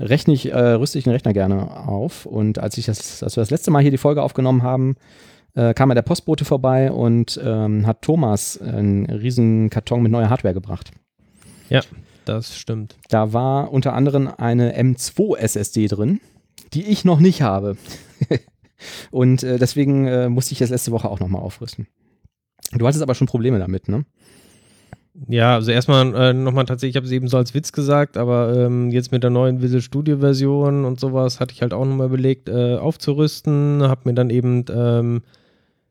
rechne ich, äh, rüste ich den Rechner gerne auf und als ich das, als wir das letzte Mal hier die Folge aufgenommen haben, äh, kam ja der Postbote vorbei und ähm, hat Thomas einen riesen Karton mit neuer Hardware gebracht. Das stimmt. Da war unter anderem eine M2 SSD drin, die ich noch nicht habe. Und äh, deswegen äh, musste ich das letzte Woche auch nochmal aufrüsten. Du hattest aber schon Probleme damit, ne? Ja, also erstmal äh, nochmal tatsächlich, ich habe es eben so als Witz gesagt, aber ähm, jetzt mit der neuen Visual Studio Version und sowas hatte ich halt auch nochmal überlegt, äh, aufzurüsten, habe mir dann eben ähm,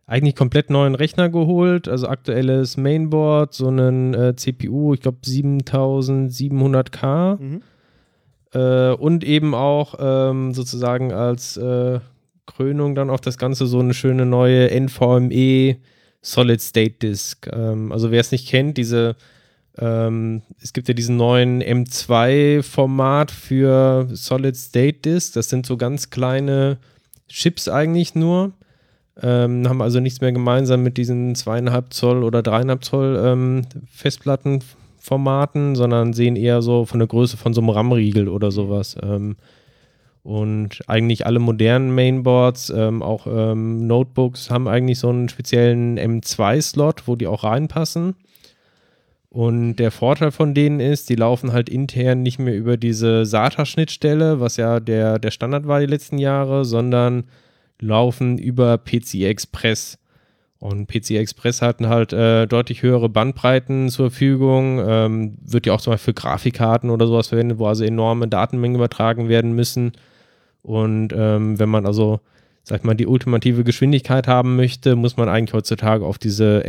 eigentlich komplett neuen Rechner geholt, also aktuelles Mainboard, so einen äh, CPU, ich glaube 7700K Mhm. äh, und eben auch ähm, sozusagen als äh, Krönung dann auf das Ganze so eine schöne neue NVMe Solid State Disk. Ähm, also wer es nicht kennt, diese ähm, es gibt ja diesen neuen M2-Format für Solid State Disk. Das sind so ganz kleine Chips eigentlich nur. Ähm, haben also nichts mehr gemeinsam mit diesen zweieinhalb Zoll oder dreieinhalb Zoll ähm, Festplattenformaten, sondern sehen eher so von der Größe von so einem RAM-Riegel oder sowas. Ähm, und eigentlich alle modernen Mainboards, ähm, auch ähm, Notebooks, haben eigentlich so einen speziellen M2-Slot, wo die auch reinpassen. Und der Vorteil von denen ist, die laufen halt intern nicht mehr über diese SATA-Schnittstelle, was ja der, der Standard war die letzten Jahre, sondern laufen über PCI Express. Und PCI Express hatten halt äh, deutlich höhere Bandbreiten zur Verfügung. Ähm, wird ja auch zum Beispiel für Grafikkarten oder sowas verwendet, wo also enorme Datenmengen übertragen werden müssen. Und ähm, wenn man also, sag ich mal, die ultimative Geschwindigkeit haben möchte, muss man eigentlich heutzutage auf diese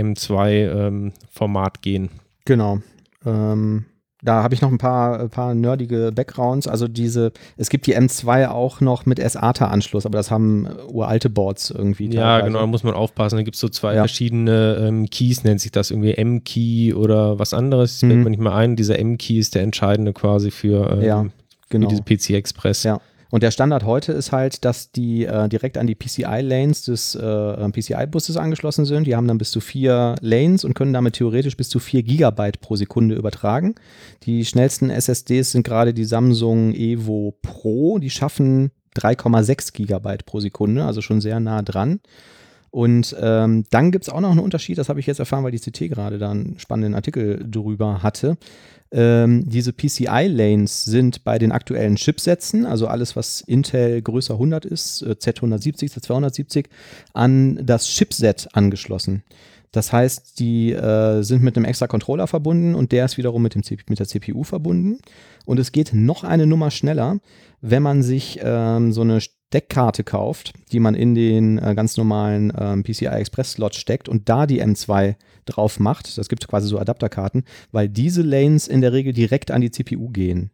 M2-Format gehen. Genau. Ähm, da habe ich noch ein paar, ein paar nerdige Backgrounds. Also diese, es gibt die M2 auch noch mit SATA-Anschluss, aber das haben äh, uralte Boards irgendwie. Ja, teilweise. genau, da muss man aufpassen. Da gibt es so zwei Ja. verschiedene ähm, Keys, nennt sich das irgendwie M-Key oder was anderes. Das fällt Mhm. mir nicht mal ein. Dieser M-Key ist der entscheidende quasi für, ähm, Ja, für genau. diese PC Express. Ja. Und der Standard heute ist halt, dass die äh, direkt an die PCI-Lanes des äh, PCI-Busses angeschlossen sind. Die haben dann bis zu vier Lanes und können damit theoretisch bis zu vier Gigabyte pro Sekunde übertragen. Die schnellsten SSDs sind gerade die Samsung Evo Pro. Die schaffen 3,6 Gigabyte pro Sekunde, also schon sehr nah dran. Und ähm, dann gibt es auch noch einen Unterschied, das habe ich jetzt erfahren, weil die CT gerade da einen spannenden Artikel drüber hatte. Ähm, diese PCI-Lanes sind bei den aktuellen Chipsätzen, also alles, was Intel größer 100 ist, äh, Z170, Z270, an das Chipset angeschlossen. Das heißt, die äh, sind mit einem extra Controller verbunden und der ist wiederum mit, dem mit der CPU verbunden. Und es geht noch eine Nummer schneller, wenn man sich ähm, so eine Steckkarte kauft, die man in den äh, ganz normalen ähm, PCI Express Slot steckt und da die M2 drauf macht. Das gibt quasi so Adapterkarten, weil diese Lanes in der Regel direkt an die CPU gehen.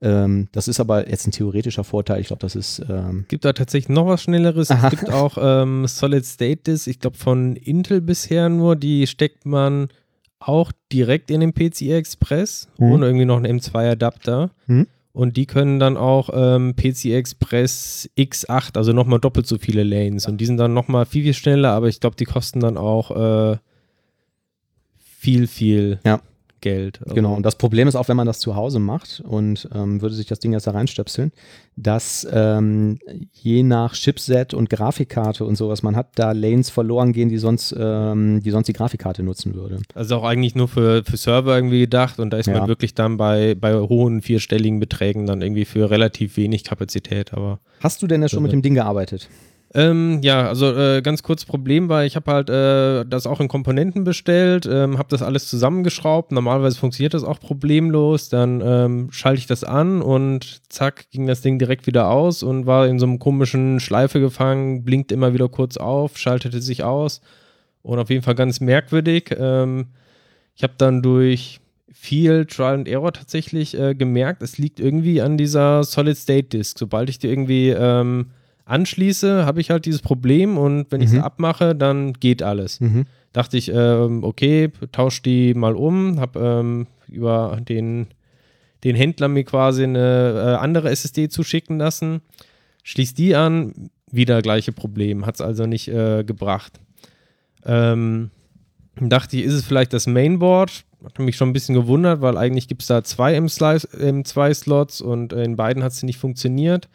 Ähm, das ist aber jetzt ein theoretischer Vorteil. Ich glaube, das ist ähm, gibt da tatsächlich noch was Schnelleres. Aha. Es gibt auch ähm, Solid State Disk, ich glaube von Intel bisher nur, die steckt man auch direkt in den PCI Express, Mhm. ohne irgendwie noch einen M2-Adapter. Mhm. Und die können dann auch ähm, PCI Express X8, also nochmal doppelt so viele Lanes. Und die sind dann nochmal viel, viel schneller, aber ich glaube, die kosten dann auch äh, viel, viel Ja. Geld. Also, Genau, und das Problem ist auch, wenn man das zu Hause macht und ähm, würde sich das Ding jetzt da reinstöpseln, dass ähm, je nach Chipset und Grafikkarte und so, was man hat, da Lanes verloren gehen, die sonst, ähm, die sonst die Grafikkarte nutzen würde. Also auch eigentlich nur für, für Server irgendwie gedacht und da ist Ja. man wirklich dann bei, bei hohen vierstelligen Beträgen dann irgendwie für relativ wenig Kapazität, aber Hast du denn jetzt schon mit dem Ding gearbeitet? Ähm, ja, also äh, ganz kurz Problem war, ich habe halt äh, das auch in Komponenten bestellt, ähm, habe das alles zusammengeschraubt. Normalerweise funktioniert das auch problemlos. Dann ähm, schalte ich das an und zack, ging das Ding direkt wieder aus und war in so einem komischen Schleife gefangen, blinkt immer wieder kurz auf, schaltete sich aus und auf jeden Fall ganz merkwürdig. Ähm, ich habe dann durch viel Trial and Error tatsächlich äh, gemerkt, es liegt irgendwie an dieser Solid State Disk. Sobald ich die irgendwie ähm, anschließe, habe ich halt dieses Problem und wenn ich sie Mhm. abmache, dann geht alles. Mhm. Dachte ich, ähm, okay, tausch die mal um, habe ähm, über den, den Händler mir quasi eine äh, andere SSD zuschicken lassen, schließ die an, wieder gleiche Problem, hat es also nicht äh, gebracht. Ähm, dachte ich, ist es vielleicht das Mainboard? Hat mich schon ein bisschen gewundert, weil eigentlich gibt es da zwei M2-Slots und in beiden hat es nicht funktioniert.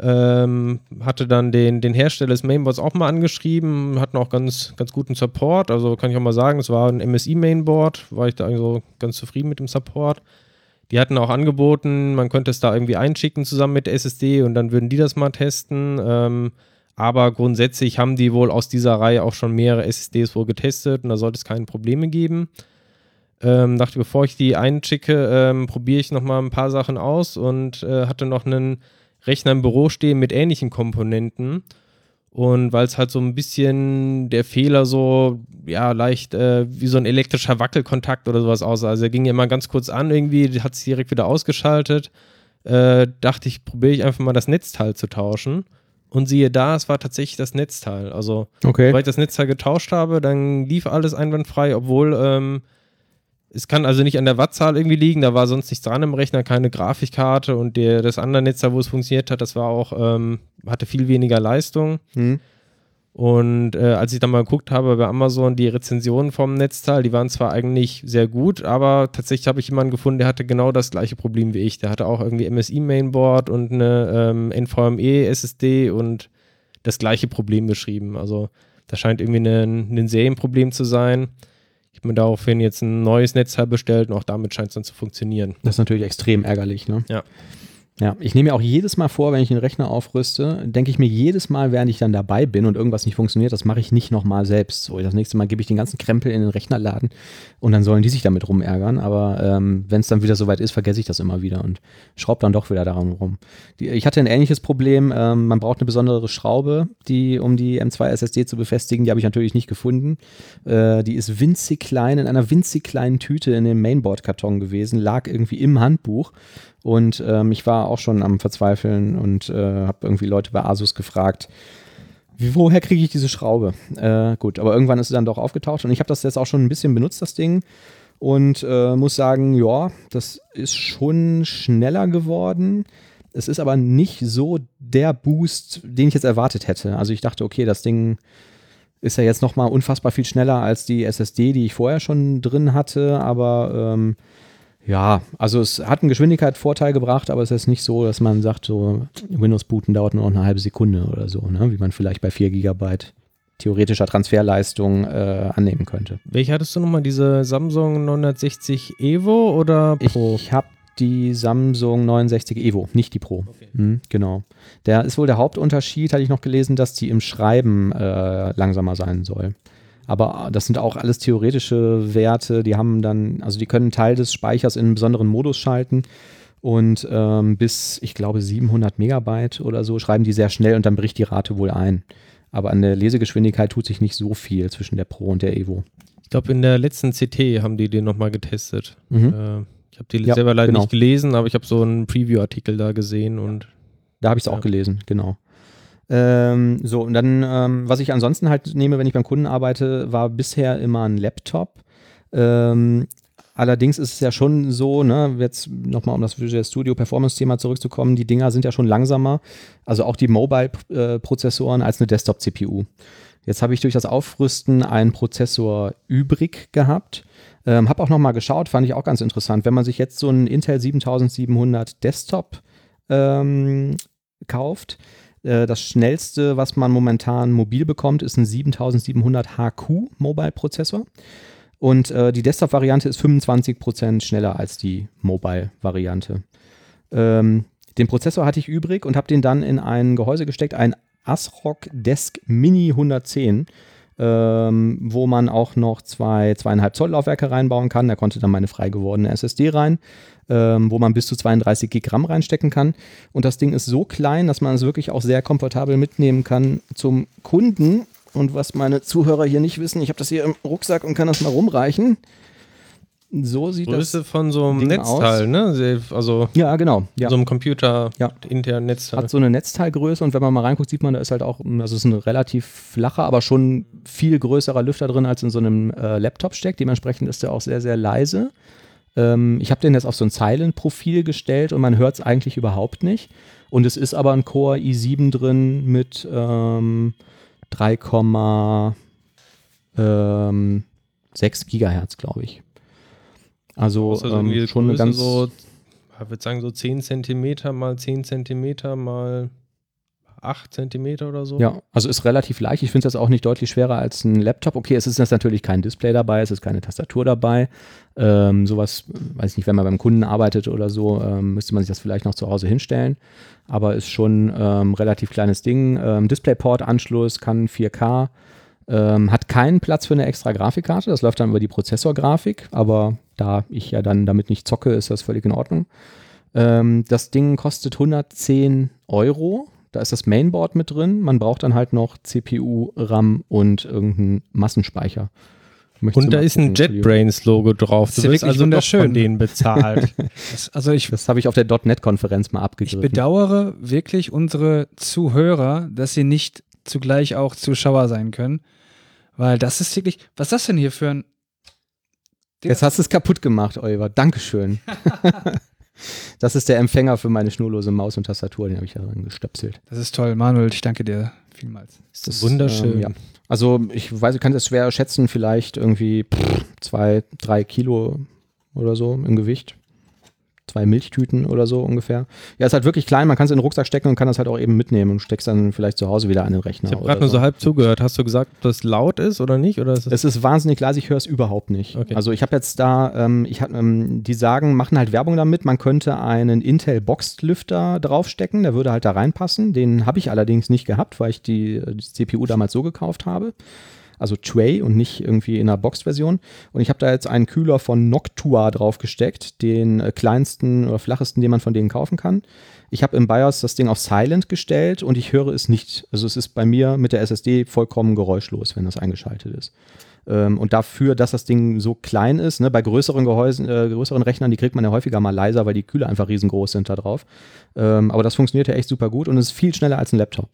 Ähm, hatte dann den, den Hersteller des Mainboards auch mal angeschrieben, hatten auch ganz, ganz guten Support. Also kann ich auch mal sagen, es war ein MSI-Mainboard, war ich da also ganz zufrieden mit dem Support. Die hatten auch angeboten, man könnte es da irgendwie einschicken zusammen mit SSD und dann würden die das mal testen. Ähm, aber grundsätzlich haben die wohl aus dieser Reihe auch schon mehrere SSDs wohl getestet und da sollte es keine Probleme geben. Ähm, dachte, bevor ich die einschicke, ähm, probiere ich nochmal ein paar Sachen aus und äh, hatte noch einen Rechner im Büro stehen mit ähnlichen Komponenten Und weil es halt so ein bisschen der Fehler so, ja, leicht äh, wie so ein elektrischer Wackelkontakt oder sowas aussah. Also er ging ja immer ganz kurz an irgendwie, hat sich direkt wieder ausgeschaltet. Äh, dachte ich, probiere ich einfach mal das Netzteil zu tauschen. Und siehe da, es war tatsächlich das Netzteil. Also, Okay. sobald ich das Netzteil getauscht habe, dann lief alles einwandfrei, obwohl ähm, es kann also nicht an der Wattzahl irgendwie liegen, da war sonst nichts dran im Rechner, keine Grafikkarte und der, das andere Netzteil, wo es funktioniert hat, das war auch, ähm, hatte viel weniger Leistung. Hm. Und äh, als ich dann mal geguckt habe bei Amazon, die Rezensionen vom Netzteil, die waren zwar eigentlich sehr gut, aber tatsächlich habe ich jemanden gefunden, der hatte genau das gleiche Problem wie ich. Der hatte auch irgendwie MSI-Mainboard und eine ähm, NVMe-SSD und das gleiche Problem beschrieben. Also das scheint irgendwie ein, ein Serienproblem zu sein. Ich habe mir daraufhin jetzt ein neues Netzteil bestellt und auch damit scheint es dann zu funktionieren. Das ist natürlich extrem ärgerlich, ne? Ja. Ja, ich nehme mir auch jedes Mal vor, wenn ich den Rechner aufrüste, denke ich mir jedes Mal, während ich dann dabei bin und irgendwas nicht funktioniert, das mache ich nicht nochmal selbst. So, das nächste Mal gebe ich den ganzen Krempel in den Rechnerladen und dann sollen die sich damit rumärgern. Aber ähm, wenn es dann wieder soweit ist, vergesse ich das immer wieder und schraube dann doch wieder daran rum. Die, ich hatte ein ähnliches Problem. Ähm, man braucht eine besondere Schraube, die um die M2 SSD zu befestigen. Die habe ich natürlich nicht gefunden. Äh, die ist winzig klein, in einer winzig kleinen Tüte in dem Mainboard-Karton gewesen, lag irgendwie im Handbuch. Und ähm, ich war auch schon am Verzweifeln und äh, habe irgendwie Leute bei Asus gefragt, woher kriege ich diese Schraube? Äh, gut, aber irgendwann ist sie dann doch aufgetaucht und ich habe das jetzt auch schon ein bisschen benutzt, das Ding. Und äh, muss sagen, ja, das ist schon schneller geworden. Es ist aber nicht so der Boost, den ich jetzt erwartet hätte. Also ich dachte, okay, das Ding ist ja jetzt noch mal unfassbar viel schneller als die SSD, die ich vorher schon drin hatte, aber ähm, ja, also es hat einen Geschwindigkeitsvorteil gebracht, aber es ist nicht so, dass man sagt, so Windows booten dauert nur noch eine halbe Sekunde oder so, ne? wie man vielleicht bei 4 GB theoretischer Transferleistung äh, annehmen könnte. Welche hattest du nochmal? Diese Samsung 960 Evo oder Pro? Ich habe die Samsung 69 Evo, nicht die Pro. Okay. Mhm, genau. Der ist wohl der Hauptunterschied, hatte ich noch gelesen, dass die im Schreiben äh, langsamer sein soll. Aber das sind auch alles theoretische Werte. Die haben dann, also die können einen Teil des Speichers in einen besonderen Modus schalten. Und ähm, bis, ich glaube, 700 Megabyte oder so schreiben die sehr schnell und dann bricht die Rate wohl ein. Aber an der Lesegeschwindigkeit tut sich nicht so viel zwischen der Pro und der Evo. Ich glaube, in der letzten CT haben die den nochmal getestet. Mhm. Äh, ich habe die Ja, selber leider genau. nicht gelesen, aber ich habe so einen Preview-Artikel da gesehen und Da habe ich es Ja. auch gelesen, genau. Ähm, so, und dann, ähm, was ich ansonsten halt nehme, wenn ich beim Kunden arbeite, war bisher immer ein Laptop. Ähm, allerdings ist es ja schon so, ne, jetzt nochmal um das Visual Studio Performance-Thema zurückzukommen, die Dinger sind ja schon langsamer, also auch die Mobile-Prozessoren als eine Desktop-CPU. Jetzt habe ich durch das Aufrüsten einen Prozessor übrig gehabt. Ähm, habe auch nochmal geschaut, fand ich auch ganz interessant. Wenn man sich jetzt so einen Intel 7700 Desktop ähm, kauft, das schnellste, was man momentan mobil bekommt, ist ein 7700 HQ Mobile Prozessor. Und äh, die Desktop-Variante ist 25% schneller als die Mobile-Variante. Ähm, den Prozessor hatte ich übrig und habe den dann in ein Gehäuse gesteckt, ein ASRock Desk Mini 110, ähm, wo man auch noch zwei zweieinhalb Zoll Laufwerke reinbauen kann. Da konnte dann meine frei gewordene SSD rein, ähm, wo man bis zu 32 Gig RAM reinstecken kann. Und das Ding ist so klein, dass man es wirklich auch sehr komfortabel mitnehmen kann zum Kunden. Und was meine Zuhörer hier nicht wissen, ich habe das hier im Rucksack und kann das mal rumreichen. So sieht Größe das. von so einem Ding Netzteil, ne? Sehr- Also Ja, genau. Ja. so einem Computer Ja. internen Netzteil. Hat so eine Netzteilgröße und wenn man mal reinguckt, sieht man, da ist halt auch, also es ist ein relativ flacher, aber schon viel größerer Lüfter drin, als in so einem äh, Laptop steckt. Dementsprechend ist der auch sehr, sehr leise. Ähm, ich habe den jetzt auf so ein Silent-Profil gestellt und man hört es eigentlich überhaupt nicht. Und es ist aber ein Core i7 drin mit ähm, 3,6 ähm, 6 Gigahertz, glaube ich. Also, also ähm, schon eine ganz so, ich würde sagen, so 10 Zentimeter mal 10 Zentimeter mal 8 Zentimeter oder so. Ja, also ist relativ leicht. Ich finde es jetzt auch nicht deutlich schwerer als ein Laptop. Okay, es ist jetzt natürlich kein Display dabei, es ist keine Tastatur dabei. Ähm, sowas, weiß nicht, wenn man beim Kunden arbeitet oder so, ähm, müsste man sich das vielleicht noch zu Hause hinstellen. Aber ist schon ähm, relativ kleines Ding. Ähm, Displayport-Anschluss kann 4K. Ähm, hat keinen Platz für eine extra Grafikkarte. Das läuft dann über die Prozessorgrafik. Aber da ich ja dann damit nicht zocke, ist das völlig in Ordnung. Ähm, das Ding kostet 110 Euro. Da ist das Mainboard mit drin. Man braucht dann halt noch CPU, RAM und irgendeinen Massenspeicher. Möchtest Und du da ist ein? JetBrains-Logo drauf. Das ist ja wirst wirklich also wunderschön. von denen bezahlt. Das, also ich, Das habe ich auf der .NET-Konferenz mal ich abgegriffen. bedauere wirklich unsere Zuhörer, dass sie nicht zugleich auch Zuschauer sein können. Weil das ist wirklich, was ist das denn hier für ein. Jetzt hast du es kaputt gemacht, Oliver. Dankeschön. das ist der Empfänger für meine schnurlose Maus und Tastatur. Den habe ich da dran gestöpselt. Das ist toll, Manuel, ich danke dir vielmals. Das ist wunderschön. Ähm, ja. Also ich weiß, ich kann das schwer schätzen, vielleicht irgendwie pff, zwei, drei Kilo oder so im Gewicht. Zwei Milchtüten oder so ungefähr. Ja, ist halt wirklich klein, man kann es in den Rucksack stecken und kann das halt auch eben mitnehmen und steckst dann vielleicht zu Hause wieder an den Rechner. Ich habe gerade nur so halb zugehört. Hast du gesagt, ob das laut ist oder nicht? Oder ist Es ist wahnsinnig leise, ich höre es überhaupt nicht. Okay. Also ich habe jetzt da, ähm, ich hab, ähm, die sagen, machen halt Werbung damit, man könnte einen Intel Boxed Lüfter draufstecken, der würde halt da reinpassen. Den habe ich allerdings nicht gehabt, weil ich die, die CPU damals so gekauft habe. Also Tray und nicht irgendwie in einer Boxed-Version. Und ich habe da jetzt einen Kühler von Noctua draufgesteckt, den äh, kleinsten oder flachesten, den man von denen kaufen kann. Ich habe im BIOS das Ding auf Silent gestellt und ich höre es nicht. Also es ist bei mir mit der SSD vollkommen geräuschlos, wenn das eingeschaltet ist. Ähm, und dafür, dass das Ding so klein ist, ne, bei größeren Gehäusen, äh, größeren Rechnern, die kriegt man ja häufiger mal leiser, weil die Kühler einfach riesengroß sind da drauf. Ähm, aber das funktioniert ja echt super gut und ist viel schneller als ein Laptop.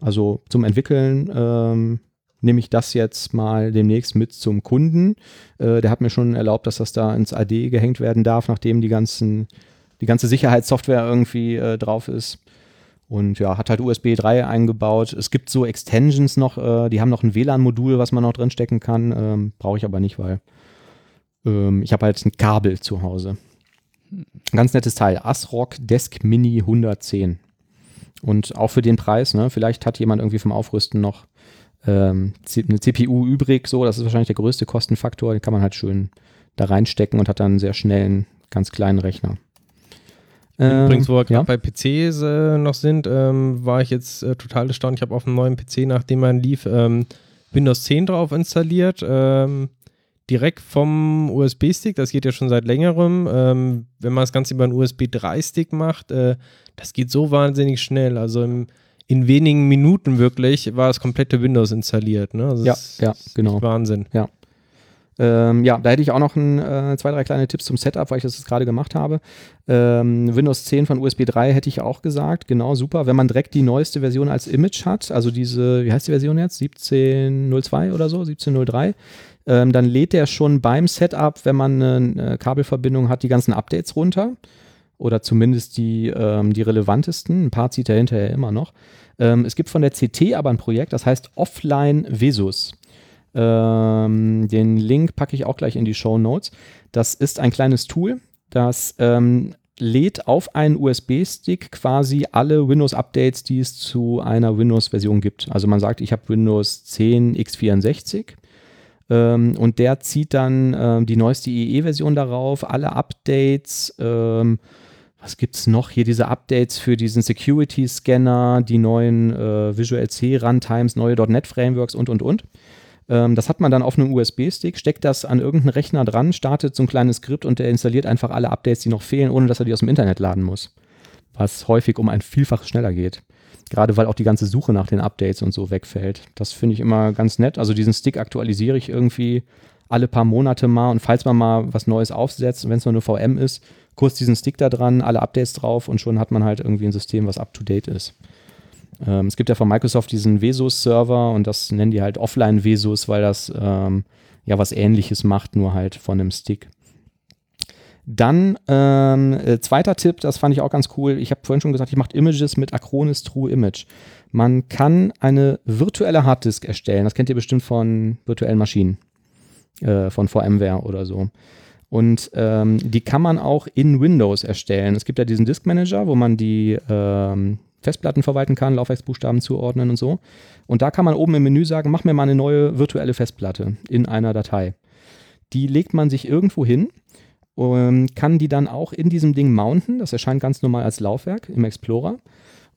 Also zum Entwickeln ähm, nehme ich das jetzt mal demnächst mit zum Kunden. Äh, der hat mir schon erlaubt, dass das da ins AD gehängt werden darf, nachdem die ganzen, die ganze Sicherheitssoftware irgendwie äh, drauf ist. Und ja, hat halt USB 3 eingebaut. Es gibt so Extensions noch, äh, die haben noch ein WLAN-Modul, was man noch drinstecken kann. Ähm, Brauche ich aber nicht, weil ähm, ich habe halt ein Kabel zu Hause. Ganz nettes Teil. ASRock Desk Mini 110. Und auch für den Preis, ne? Vielleicht hat jemand irgendwie vom Aufrüsten noch ähm, eine CPU übrig, so, das ist wahrscheinlich der größte Kostenfaktor, den kann man halt schön da reinstecken und hat dann einen sehr schnellen, ganz kleinen Rechner. Ähm, Übrigens, wo wir ja? gerade bei PCs äh, noch sind, ähm, war ich jetzt äh, total erstaunt. Ich habe auf einem neuen PC, nachdem man lief, ähm, Windows 10 drauf installiert. Ähm, direkt vom USB-Stick. Das geht ja schon seit längerem. Ähm, wenn man das Ganze über einen USB 3-Stick macht, äh, das geht so wahnsinnig schnell. Also im, in wenigen Minuten wirklich war das komplette Windows installiert. Ne? Also Ja, ist ja, genau. Wahnsinn. Ähm, ja, da hätte ich auch noch ein, äh, zwei, drei kleine Tipps zum Setup, weil ich das jetzt gerade gemacht habe. Ähm, Windows 10 von USB 3 hätte ich auch gesagt, genau, super. Wenn man direkt die neueste Version als Image hat, also diese, wie heißt die Version jetzt? 1702 oder so, 1703, ähm, dann lädt der schon beim Setup, wenn man eine, äh, Kabelverbindung hat, die ganzen Updates runter. Oder zumindest die, ähm, die relevantesten. Ein paar zieht er hinterher immer noch. Ähm, es gibt von der CT aber ein Projekt, das heißt Offline Vesus. Ähm, den Link packe ich auch gleich in die Show Notes. Das ist ein kleines Tool, das ähm, lädt auf einen USB-Stick quasi alle Windows-Updates, die es zu einer Windows-Version gibt. Also man sagt, ich habe Windows 10 x64 ähm, und der zieht dann ähm, die neueste IE-Version darauf, alle Updates, ähm, was gibt es noch? Hier diese Updates für diesen Security-Scanner, die neuen äh, Visual C Runtimes, neue .NET-Frameworks und, und, und. Ähm, das hat man dann auf einem USB-Stick, steckt das an irgendeinen Rechner dran, startet so ein kleines Skript und der installiert einfach alle Updates, die noch fehlen, ohne dass er die aus dem Internet laden muss. Was häufig um ein Vielfaches schneller geht. Gerade weil auch die ganze Suche nach den Updates und so wegfällt. Das finde ich immer ganz nett. Also diesen Stick aktualisiere ich irgendwie alle paar Monate mal und falls man mal was Neues aufsetzt, wenn es nur eine VM ist, kurz diesen Stick da dran, alle Updates drauf und schon hat man halt irgendwie ein System, was up to date ist. Ähm, es gibt ja von Microsoft diesen Vesus-Server und das nennen die halt Offline-Vesus, weil das ähm, ja was ähnliches macht, nur halt von einem Stick. Dann ähm, äh, zweiter Tipp, das fand ich auch ganz cool. Ich habe vorhin schon gesagt, ich mache Images mit Acronis True Image. Man kann eine virtuelle Harddisk erstellen. Das kennt ihr bestimmt von virtuellen Maschinen, äh, von VMware oder so. Und ähm, die kann man auch in Windows erstellen. Es gibt ja diesen Disk Manager, wo man die ähm, Festplatten verwalten kann, Laufwerksbuchstaben zuordnen und so. Und da kann man oben im Menü sagen, mach mir mal eine neue virtuelle Festplatte in einer Datei. Die legt man sich irgendwo hin und kann die dann auch in diesem Ding mounten. Das erscheint ganz normal als Laufwerk im Explorer.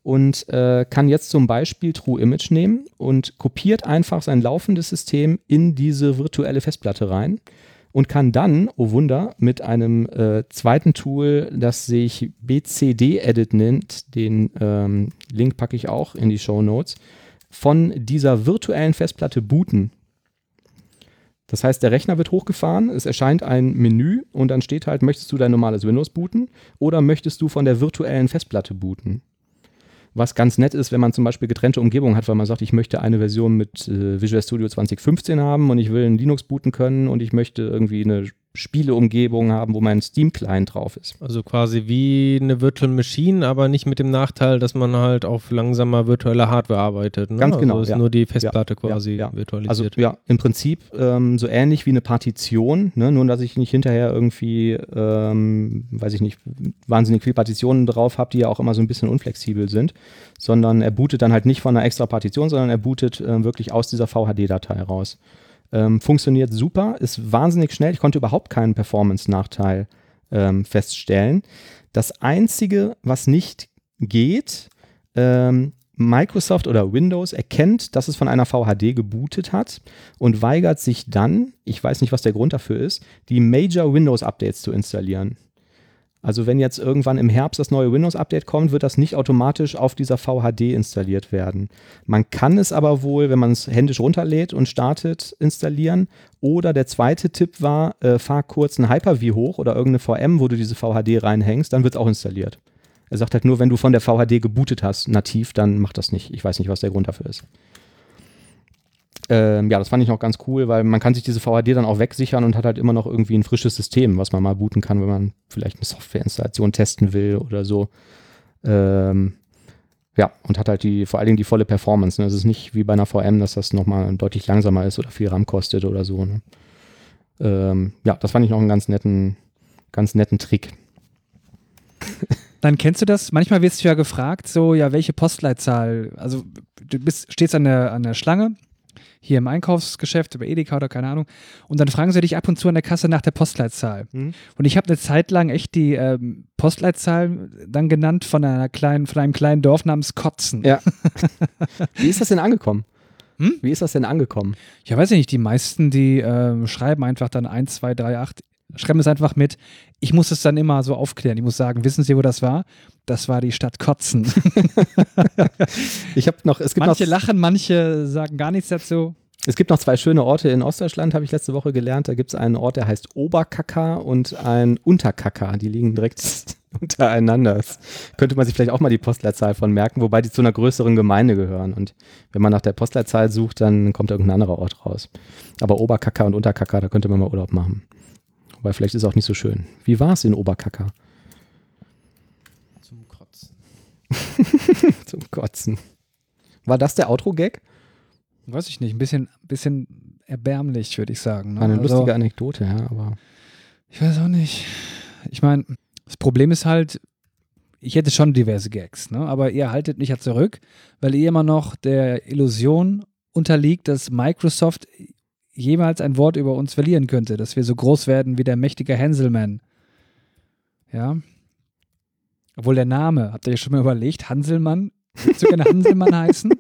Und äh, kann jetzt zum Beispiel True Image nehmen und kopiert einfach sein laufendes System in diese virtuelle Festplatte rein. Und kann dann, oh Wunder, mit einem äh, zweiten Tool, das sich BCD-Edit nennt, den ähm, Link packe ich auch in die Show Notes, von dieser virtuellen Festplatte booten. Das heißt, der Rechner wird hochgefahren, es erscheint ein Menü und dann steht halt, möchtest du dein normales Windows booten oder möchtest du von der virtuellen Festplatte booten? Was ganz nett ist, wenn man zum Beispiel getrennte Umgebungen hat, weil man sagt, ich möchte eine Version mit äh, Visual Studio 2015 haben und ich will ein Linux booten können und ich möchte irgendwie eine Spieleumgebung haben, wo mein Steam-Client drauf ist. Also quasi wie eine Virtual Machine, aber nicht mit dem Nachteil, dass man halt auf langsamer virtueller Hardware arbeitet. Ne? Ganz genau, Also ist ja. nur die Festplatte Ja, quasi ja, ja. virtualisiert. Also ja, im Prinzip ähm, so ähnlich wie eine Partition, ne? nur dass ich nicht hinterher irgendwie, ähm, weiß ich nicht, wahnsinnig viele Partitionen drauf habe, die ja auch immer so ein bisschen unflexibel sind, sondern er bootet dann halt nicht von einer extra Partition, sondern er bootet äh, wirklich aus dieser VHD-Datei raus. Ähm, funktioniert super, ist wahnsinnig schnell. Ich konnte überhaupt keinen Performance-Nachteil ähm, feststellen. Das Einzige, was nicht geht, ähm, Microsoft oder Windows erkennt, dass es von einer VHD gebootet hat und weigert sich dann, ich weiß nicht, was der Grund dafür ist, die Major Windows Updates zu installieren. Also wenn jetzt irgendwann im Herbst das neue Windows Update kommt, wird das nicht automatisch auf dieser VHD installiert werden. Man kann es aber wohl, wenn man es händisch runterlädt und startet, installieren. Oder der zweite Tipp war, äh, fahr kurz ein Hyper-V hoch oder irgendeine VM, wo du diese VHD reinhängst, dann wird es auch installiert. Er sagt halt nur, wenn du von der VHD gebootet hast, nativ, dann macht das nicht. Ich weiß nicht, was der Grund dafür ist. Ähm, ja, das fand ich noch ganz cool, weil man kann sich diese VHD dann auch wegsichern und hat halt immer noch irgendwie ein frisches System, was man mal booten kann, wenn man vielleicht eine Softwareinstallation testen will oder so. Ähm, ja, und hat halt die, vor allen Dingen die volle Performance. Ne? Es ist nicht wie bei einer VM, dass das nochmal deutlich langsamer ist oder viel RAM kostet oder so. Ne? Ähm, ja, das fand ich noch einen ganz netten, ganz netten Trick. Dann kennst du das? Manchmal wirst du ja gefragt, so, ja, welche Postleitzahl? Also, du bist, stehst an der, an der Schlange, hier im Einkaufsgeschäft, über Edeka oder keine Ahnung, und dann fragen sie dich ab und zu an der Kasse nach der Postleitzahl. Mhm. Und ich habe eine Zeit lang echt die ähm, Postleitzahl dann genannt von einer kleinen, von einem kleinen Dorf namens Kotzen. Ja. Wie ist das denn angekommen? Hm? Wie ist das denn angekommen? Ja, weiß ich nicht, die meisten, die ähm, schreiben einfach dann 1, 2, 3, 8, schreiben es einfach mit. Ich muss es dann immer so aufklären. Ich muss sagen, wissen Sie, wo das war? Das war die Stadt Kotzen. Ich habe noch, es gibt manche noch, lachen, manche sagen gar nichts dazu. Es gibt noch zwei schöne Orte in Ostdeutschland, habe ich letzte Woche gelernt. Da gibt es einen Ort, der heißt Oberkacker und ein Unterkacker. Die liegen direkt untereinander. Das könnte man sich vielleicht auch mal die Postleitzahl von merken, wobei die zu einer größeren Gemeinde gehören. Und wenn man nach der Postleitzahl sucht, dann kommt irgendein anderer Ort raus. Aber Oberkacker und Unterkacker, da könnte man mal Urlaub machen. Wobei vielleicht ist es auch nicht so schön. Wie war es in Oberkacker? Zum Kotzen. Zum Kotzen. War das der Outro-Gag? Weiß ich nicht, ein bisschen, bisschen erbärmlich, würde ich sagen. Ne? Eine Also, lustige Anekdote, ja, aber. Ich weiß auch nicht. Ich meine, das Problem ist halt, ich hätte schon diverse Gags, ne? aber ihr haltet mich ja zurück, weil ihr immer noch der Illusion unterliegt, dass Microsoft jemals ein Wort über uns verlieren könnte, dass wir so groß werden wie der mächtige Hanselmann. Ja. Obwohl der Name, habt ihr schon mal überlegt, Hanselmann? Willst du gerne Hanselmann heißen?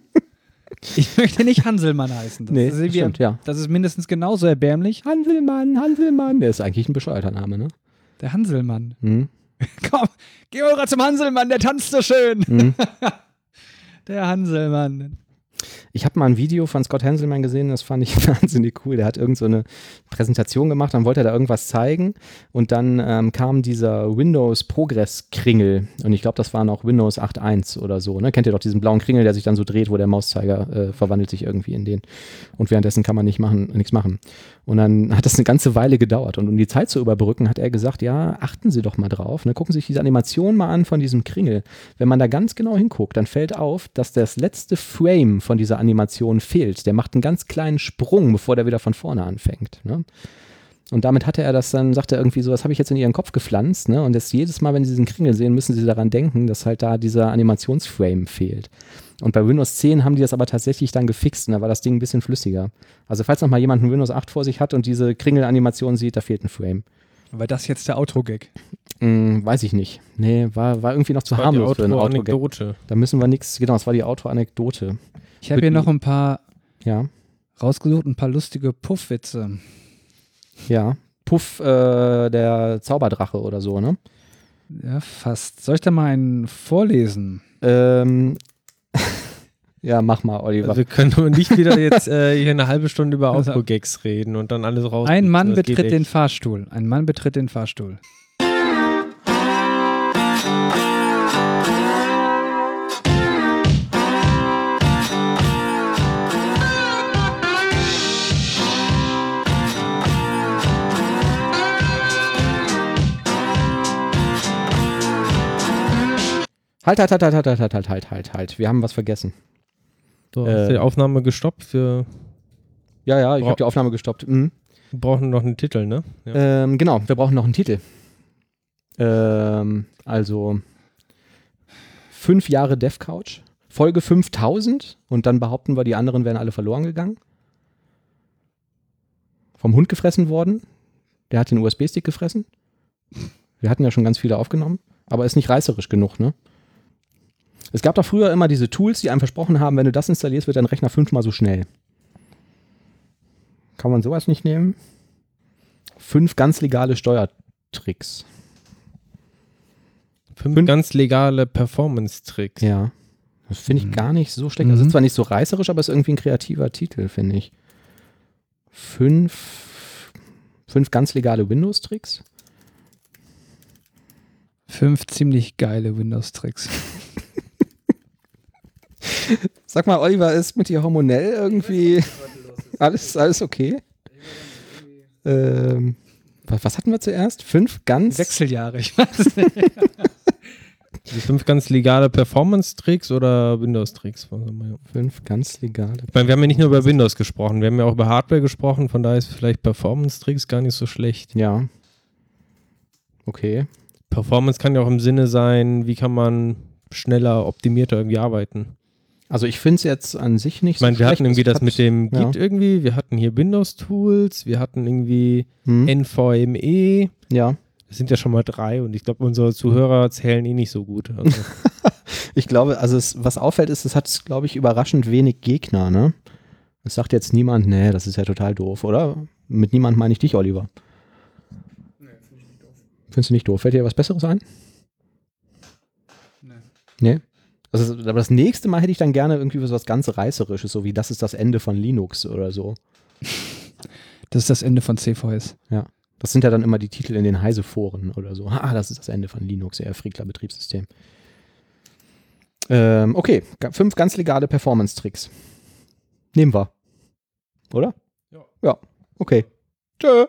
Ich möchte nicht Hanselmann heißen. Das, Nee, ist, das stimmt, ja. das ist mindestens genauso erbärmlich. Hanselmann, Hanselmann. Der ist eigentlich ein bescheuerter Name, ne? Der Hanselmann. Hm? Komm, geh mal zum Hanselmann, der tanzt so schön. Hm? Der Hanselmann. Ich habe mal ein Video von Scott Hanselman gesehen, das fand ich wahnsinnig cool. Der hat irgend so eine Präsentation gemacht, dann wollte er da irgendwas zeigen und dann ähm, kam dieser Windows Progress Kringel und ich glaube, das war noch Windows 8.1 oder so. Ne? Kennt ihr doch diesen blauen Kringel, der sich dann so dreht, wo der Mauszeiger äh, verwandelt sich irgendwie in den und währenddessen kann man nicht machen, nichts machen. Und dann hat das eine ganze Weile gedauert und um die Zeit zu überbrücken, hat er gesagt, ja, achten Sie doch mal drauf, ne? gucken Sie sich diese Animation mal an von diesem Kringel. Wenn man da ganz genau hinguckt, dann fällt auf, dass das letzte Frame von dieser Animation fehlt. Der macht einen ganz kleinen Sprung, bevor der wieder von vorne anfängt. Ne? Und damit hatte er das dann, sagt er irgendwie so, das habe ich jetzt in ihren Kopf gepflanzt, ne? Und das jedes Mal, wenn sie diesen Kringel sehen, müssen sie daran denken, dass halt da dieser Animationsframe fehlt. Und bei Windows 10 haben die das aber tatsächlich dann gefixt und da war das Ding ein bisschen flüssiger. Also falls noch mal jemand ein Windows 8 vor sich hat und diese Kringel-Animation sieht, da fehlt ein Frame. War das jetzt der Outro-Gag? Hm, weiß ich nicht. Nee, war, war irgendwie noch zu War die harmlos für ein Outro-Gag. Outro-Anekdote. Da müssen wir nichts, genau, das war die Outro-Anekdote. Ich habe hier noch ein paar Ja, rausgesucht, ein paar lustige Puffwitze. ja. Puff, äh, der Zauberdrache oder so, ne? Ja, fast. Soll ich da mal einen vorlesen? Ähm, ja, mach mal, Oliver. Also wir können nur nicht wieder jetzt äh, hier eine halbe Stunde über Also- Outro-Gags reden und dann alles raus. Ein Mann betritt den. Fahrstuhl. Ein Mann betritt den Fahrstuhl. Halt, halt, halt, halt, halt, halt, halt, halt, halt, halt. Wir haben was vergessen. Äh, hast du die Aufnahme gestoppt. Wir Ja, ja, ich habe die Aufnahme gestoppt. Mhm. brauchen noch einen Titel, ne? Ja. Ähm, genau, wir brauchen noch einen Titel. Ähm, also fünf Jahre Dev Couch, Folge 5000 und dann behaupten wir, die anderen wären alle verloren gegangen. Vom Hund gefressen worden. Der hat den USB-Stick gefressen. Wir hatten ja schon ganz viele aufgenommen, aber ist nicht reißerisch genug, ne? Es gab doch früher immer diese Tools, die einem versprochen haben, wenn du das installierst, wird dein Rechner fünfmal so schnell. Kann man sowas nicht nehmen? Fünf ganz legale Steuertricks. Fünf fünf- ganz legale Performance-Tricks. Ja. Das finde ich Mhm. gar nicht so schlecht. Das Mhm. ist zwar nicht so reißerisch, aber ist irgendwie ein kreativer Titel, finde ich. Fünf, fünf ganz legale Windows-Tricks. Fünf ziemlich geile Windows-Tricks. Sag mal, Oliver, ist mit dir hormonell irgendwie alles, alles okay? Ähm, was, hatten wir zuerst? Fünf ganz. Wechseljahre, ich weiß nicht. Die fünf ganz legale Performance-Tricks oder Windows-Tricks? Fünf ganz legale. Ich meine, wir haben ja nicht nur über Windows gesprochen, wir haben ja auch über Hardware gesprochen, von daher ist vielleicht Performance-Tricks gar nicht so schlecht. Ja. Okay. Performance kann ja auch im Sinne sein, wie kann man schneller, optimierter irgendwie arbeiten. Also ich finde es jetzt an sich nicht Ich meine, so wir schlecht. hatten irgendwie Es das mit dem ja. Git irgendwie, wir hatten hier Windows-Tools, wir hatten irgendwie Hm, NVMe. ja. Das sind ja schon mal drei und ich glaube, unsere Zuhörer zählen eh nicht so gut. Also, Ich glaube, also es, was auffällt, ist, es hat, glaube ich, überraschend wenig Gegner, ne? Es sagt jetzt niemand, nee, das ist ja total doof, oder? Mit niemand meine ich dich, Oliver. Findest du nicht doof? Fällt dir was Besseres ein? Nee. Nee? Also, aber das nächste Mal hätte ich dann gerne irgendwie was ganz Reißerisches, so wie das ist das Ende von Linux oder so. Das ist das Ende von CVS. Das sind ja dann immer die Titel in den Heise-Foren oder so. Ah, das ist das Ende von Linux, eher Frickler-Betriebssystem. Ähm, okay, fünf ganz legale Performance-Tricks. Nehmen wir. Oder? Ja. Ja, okay. Tschö.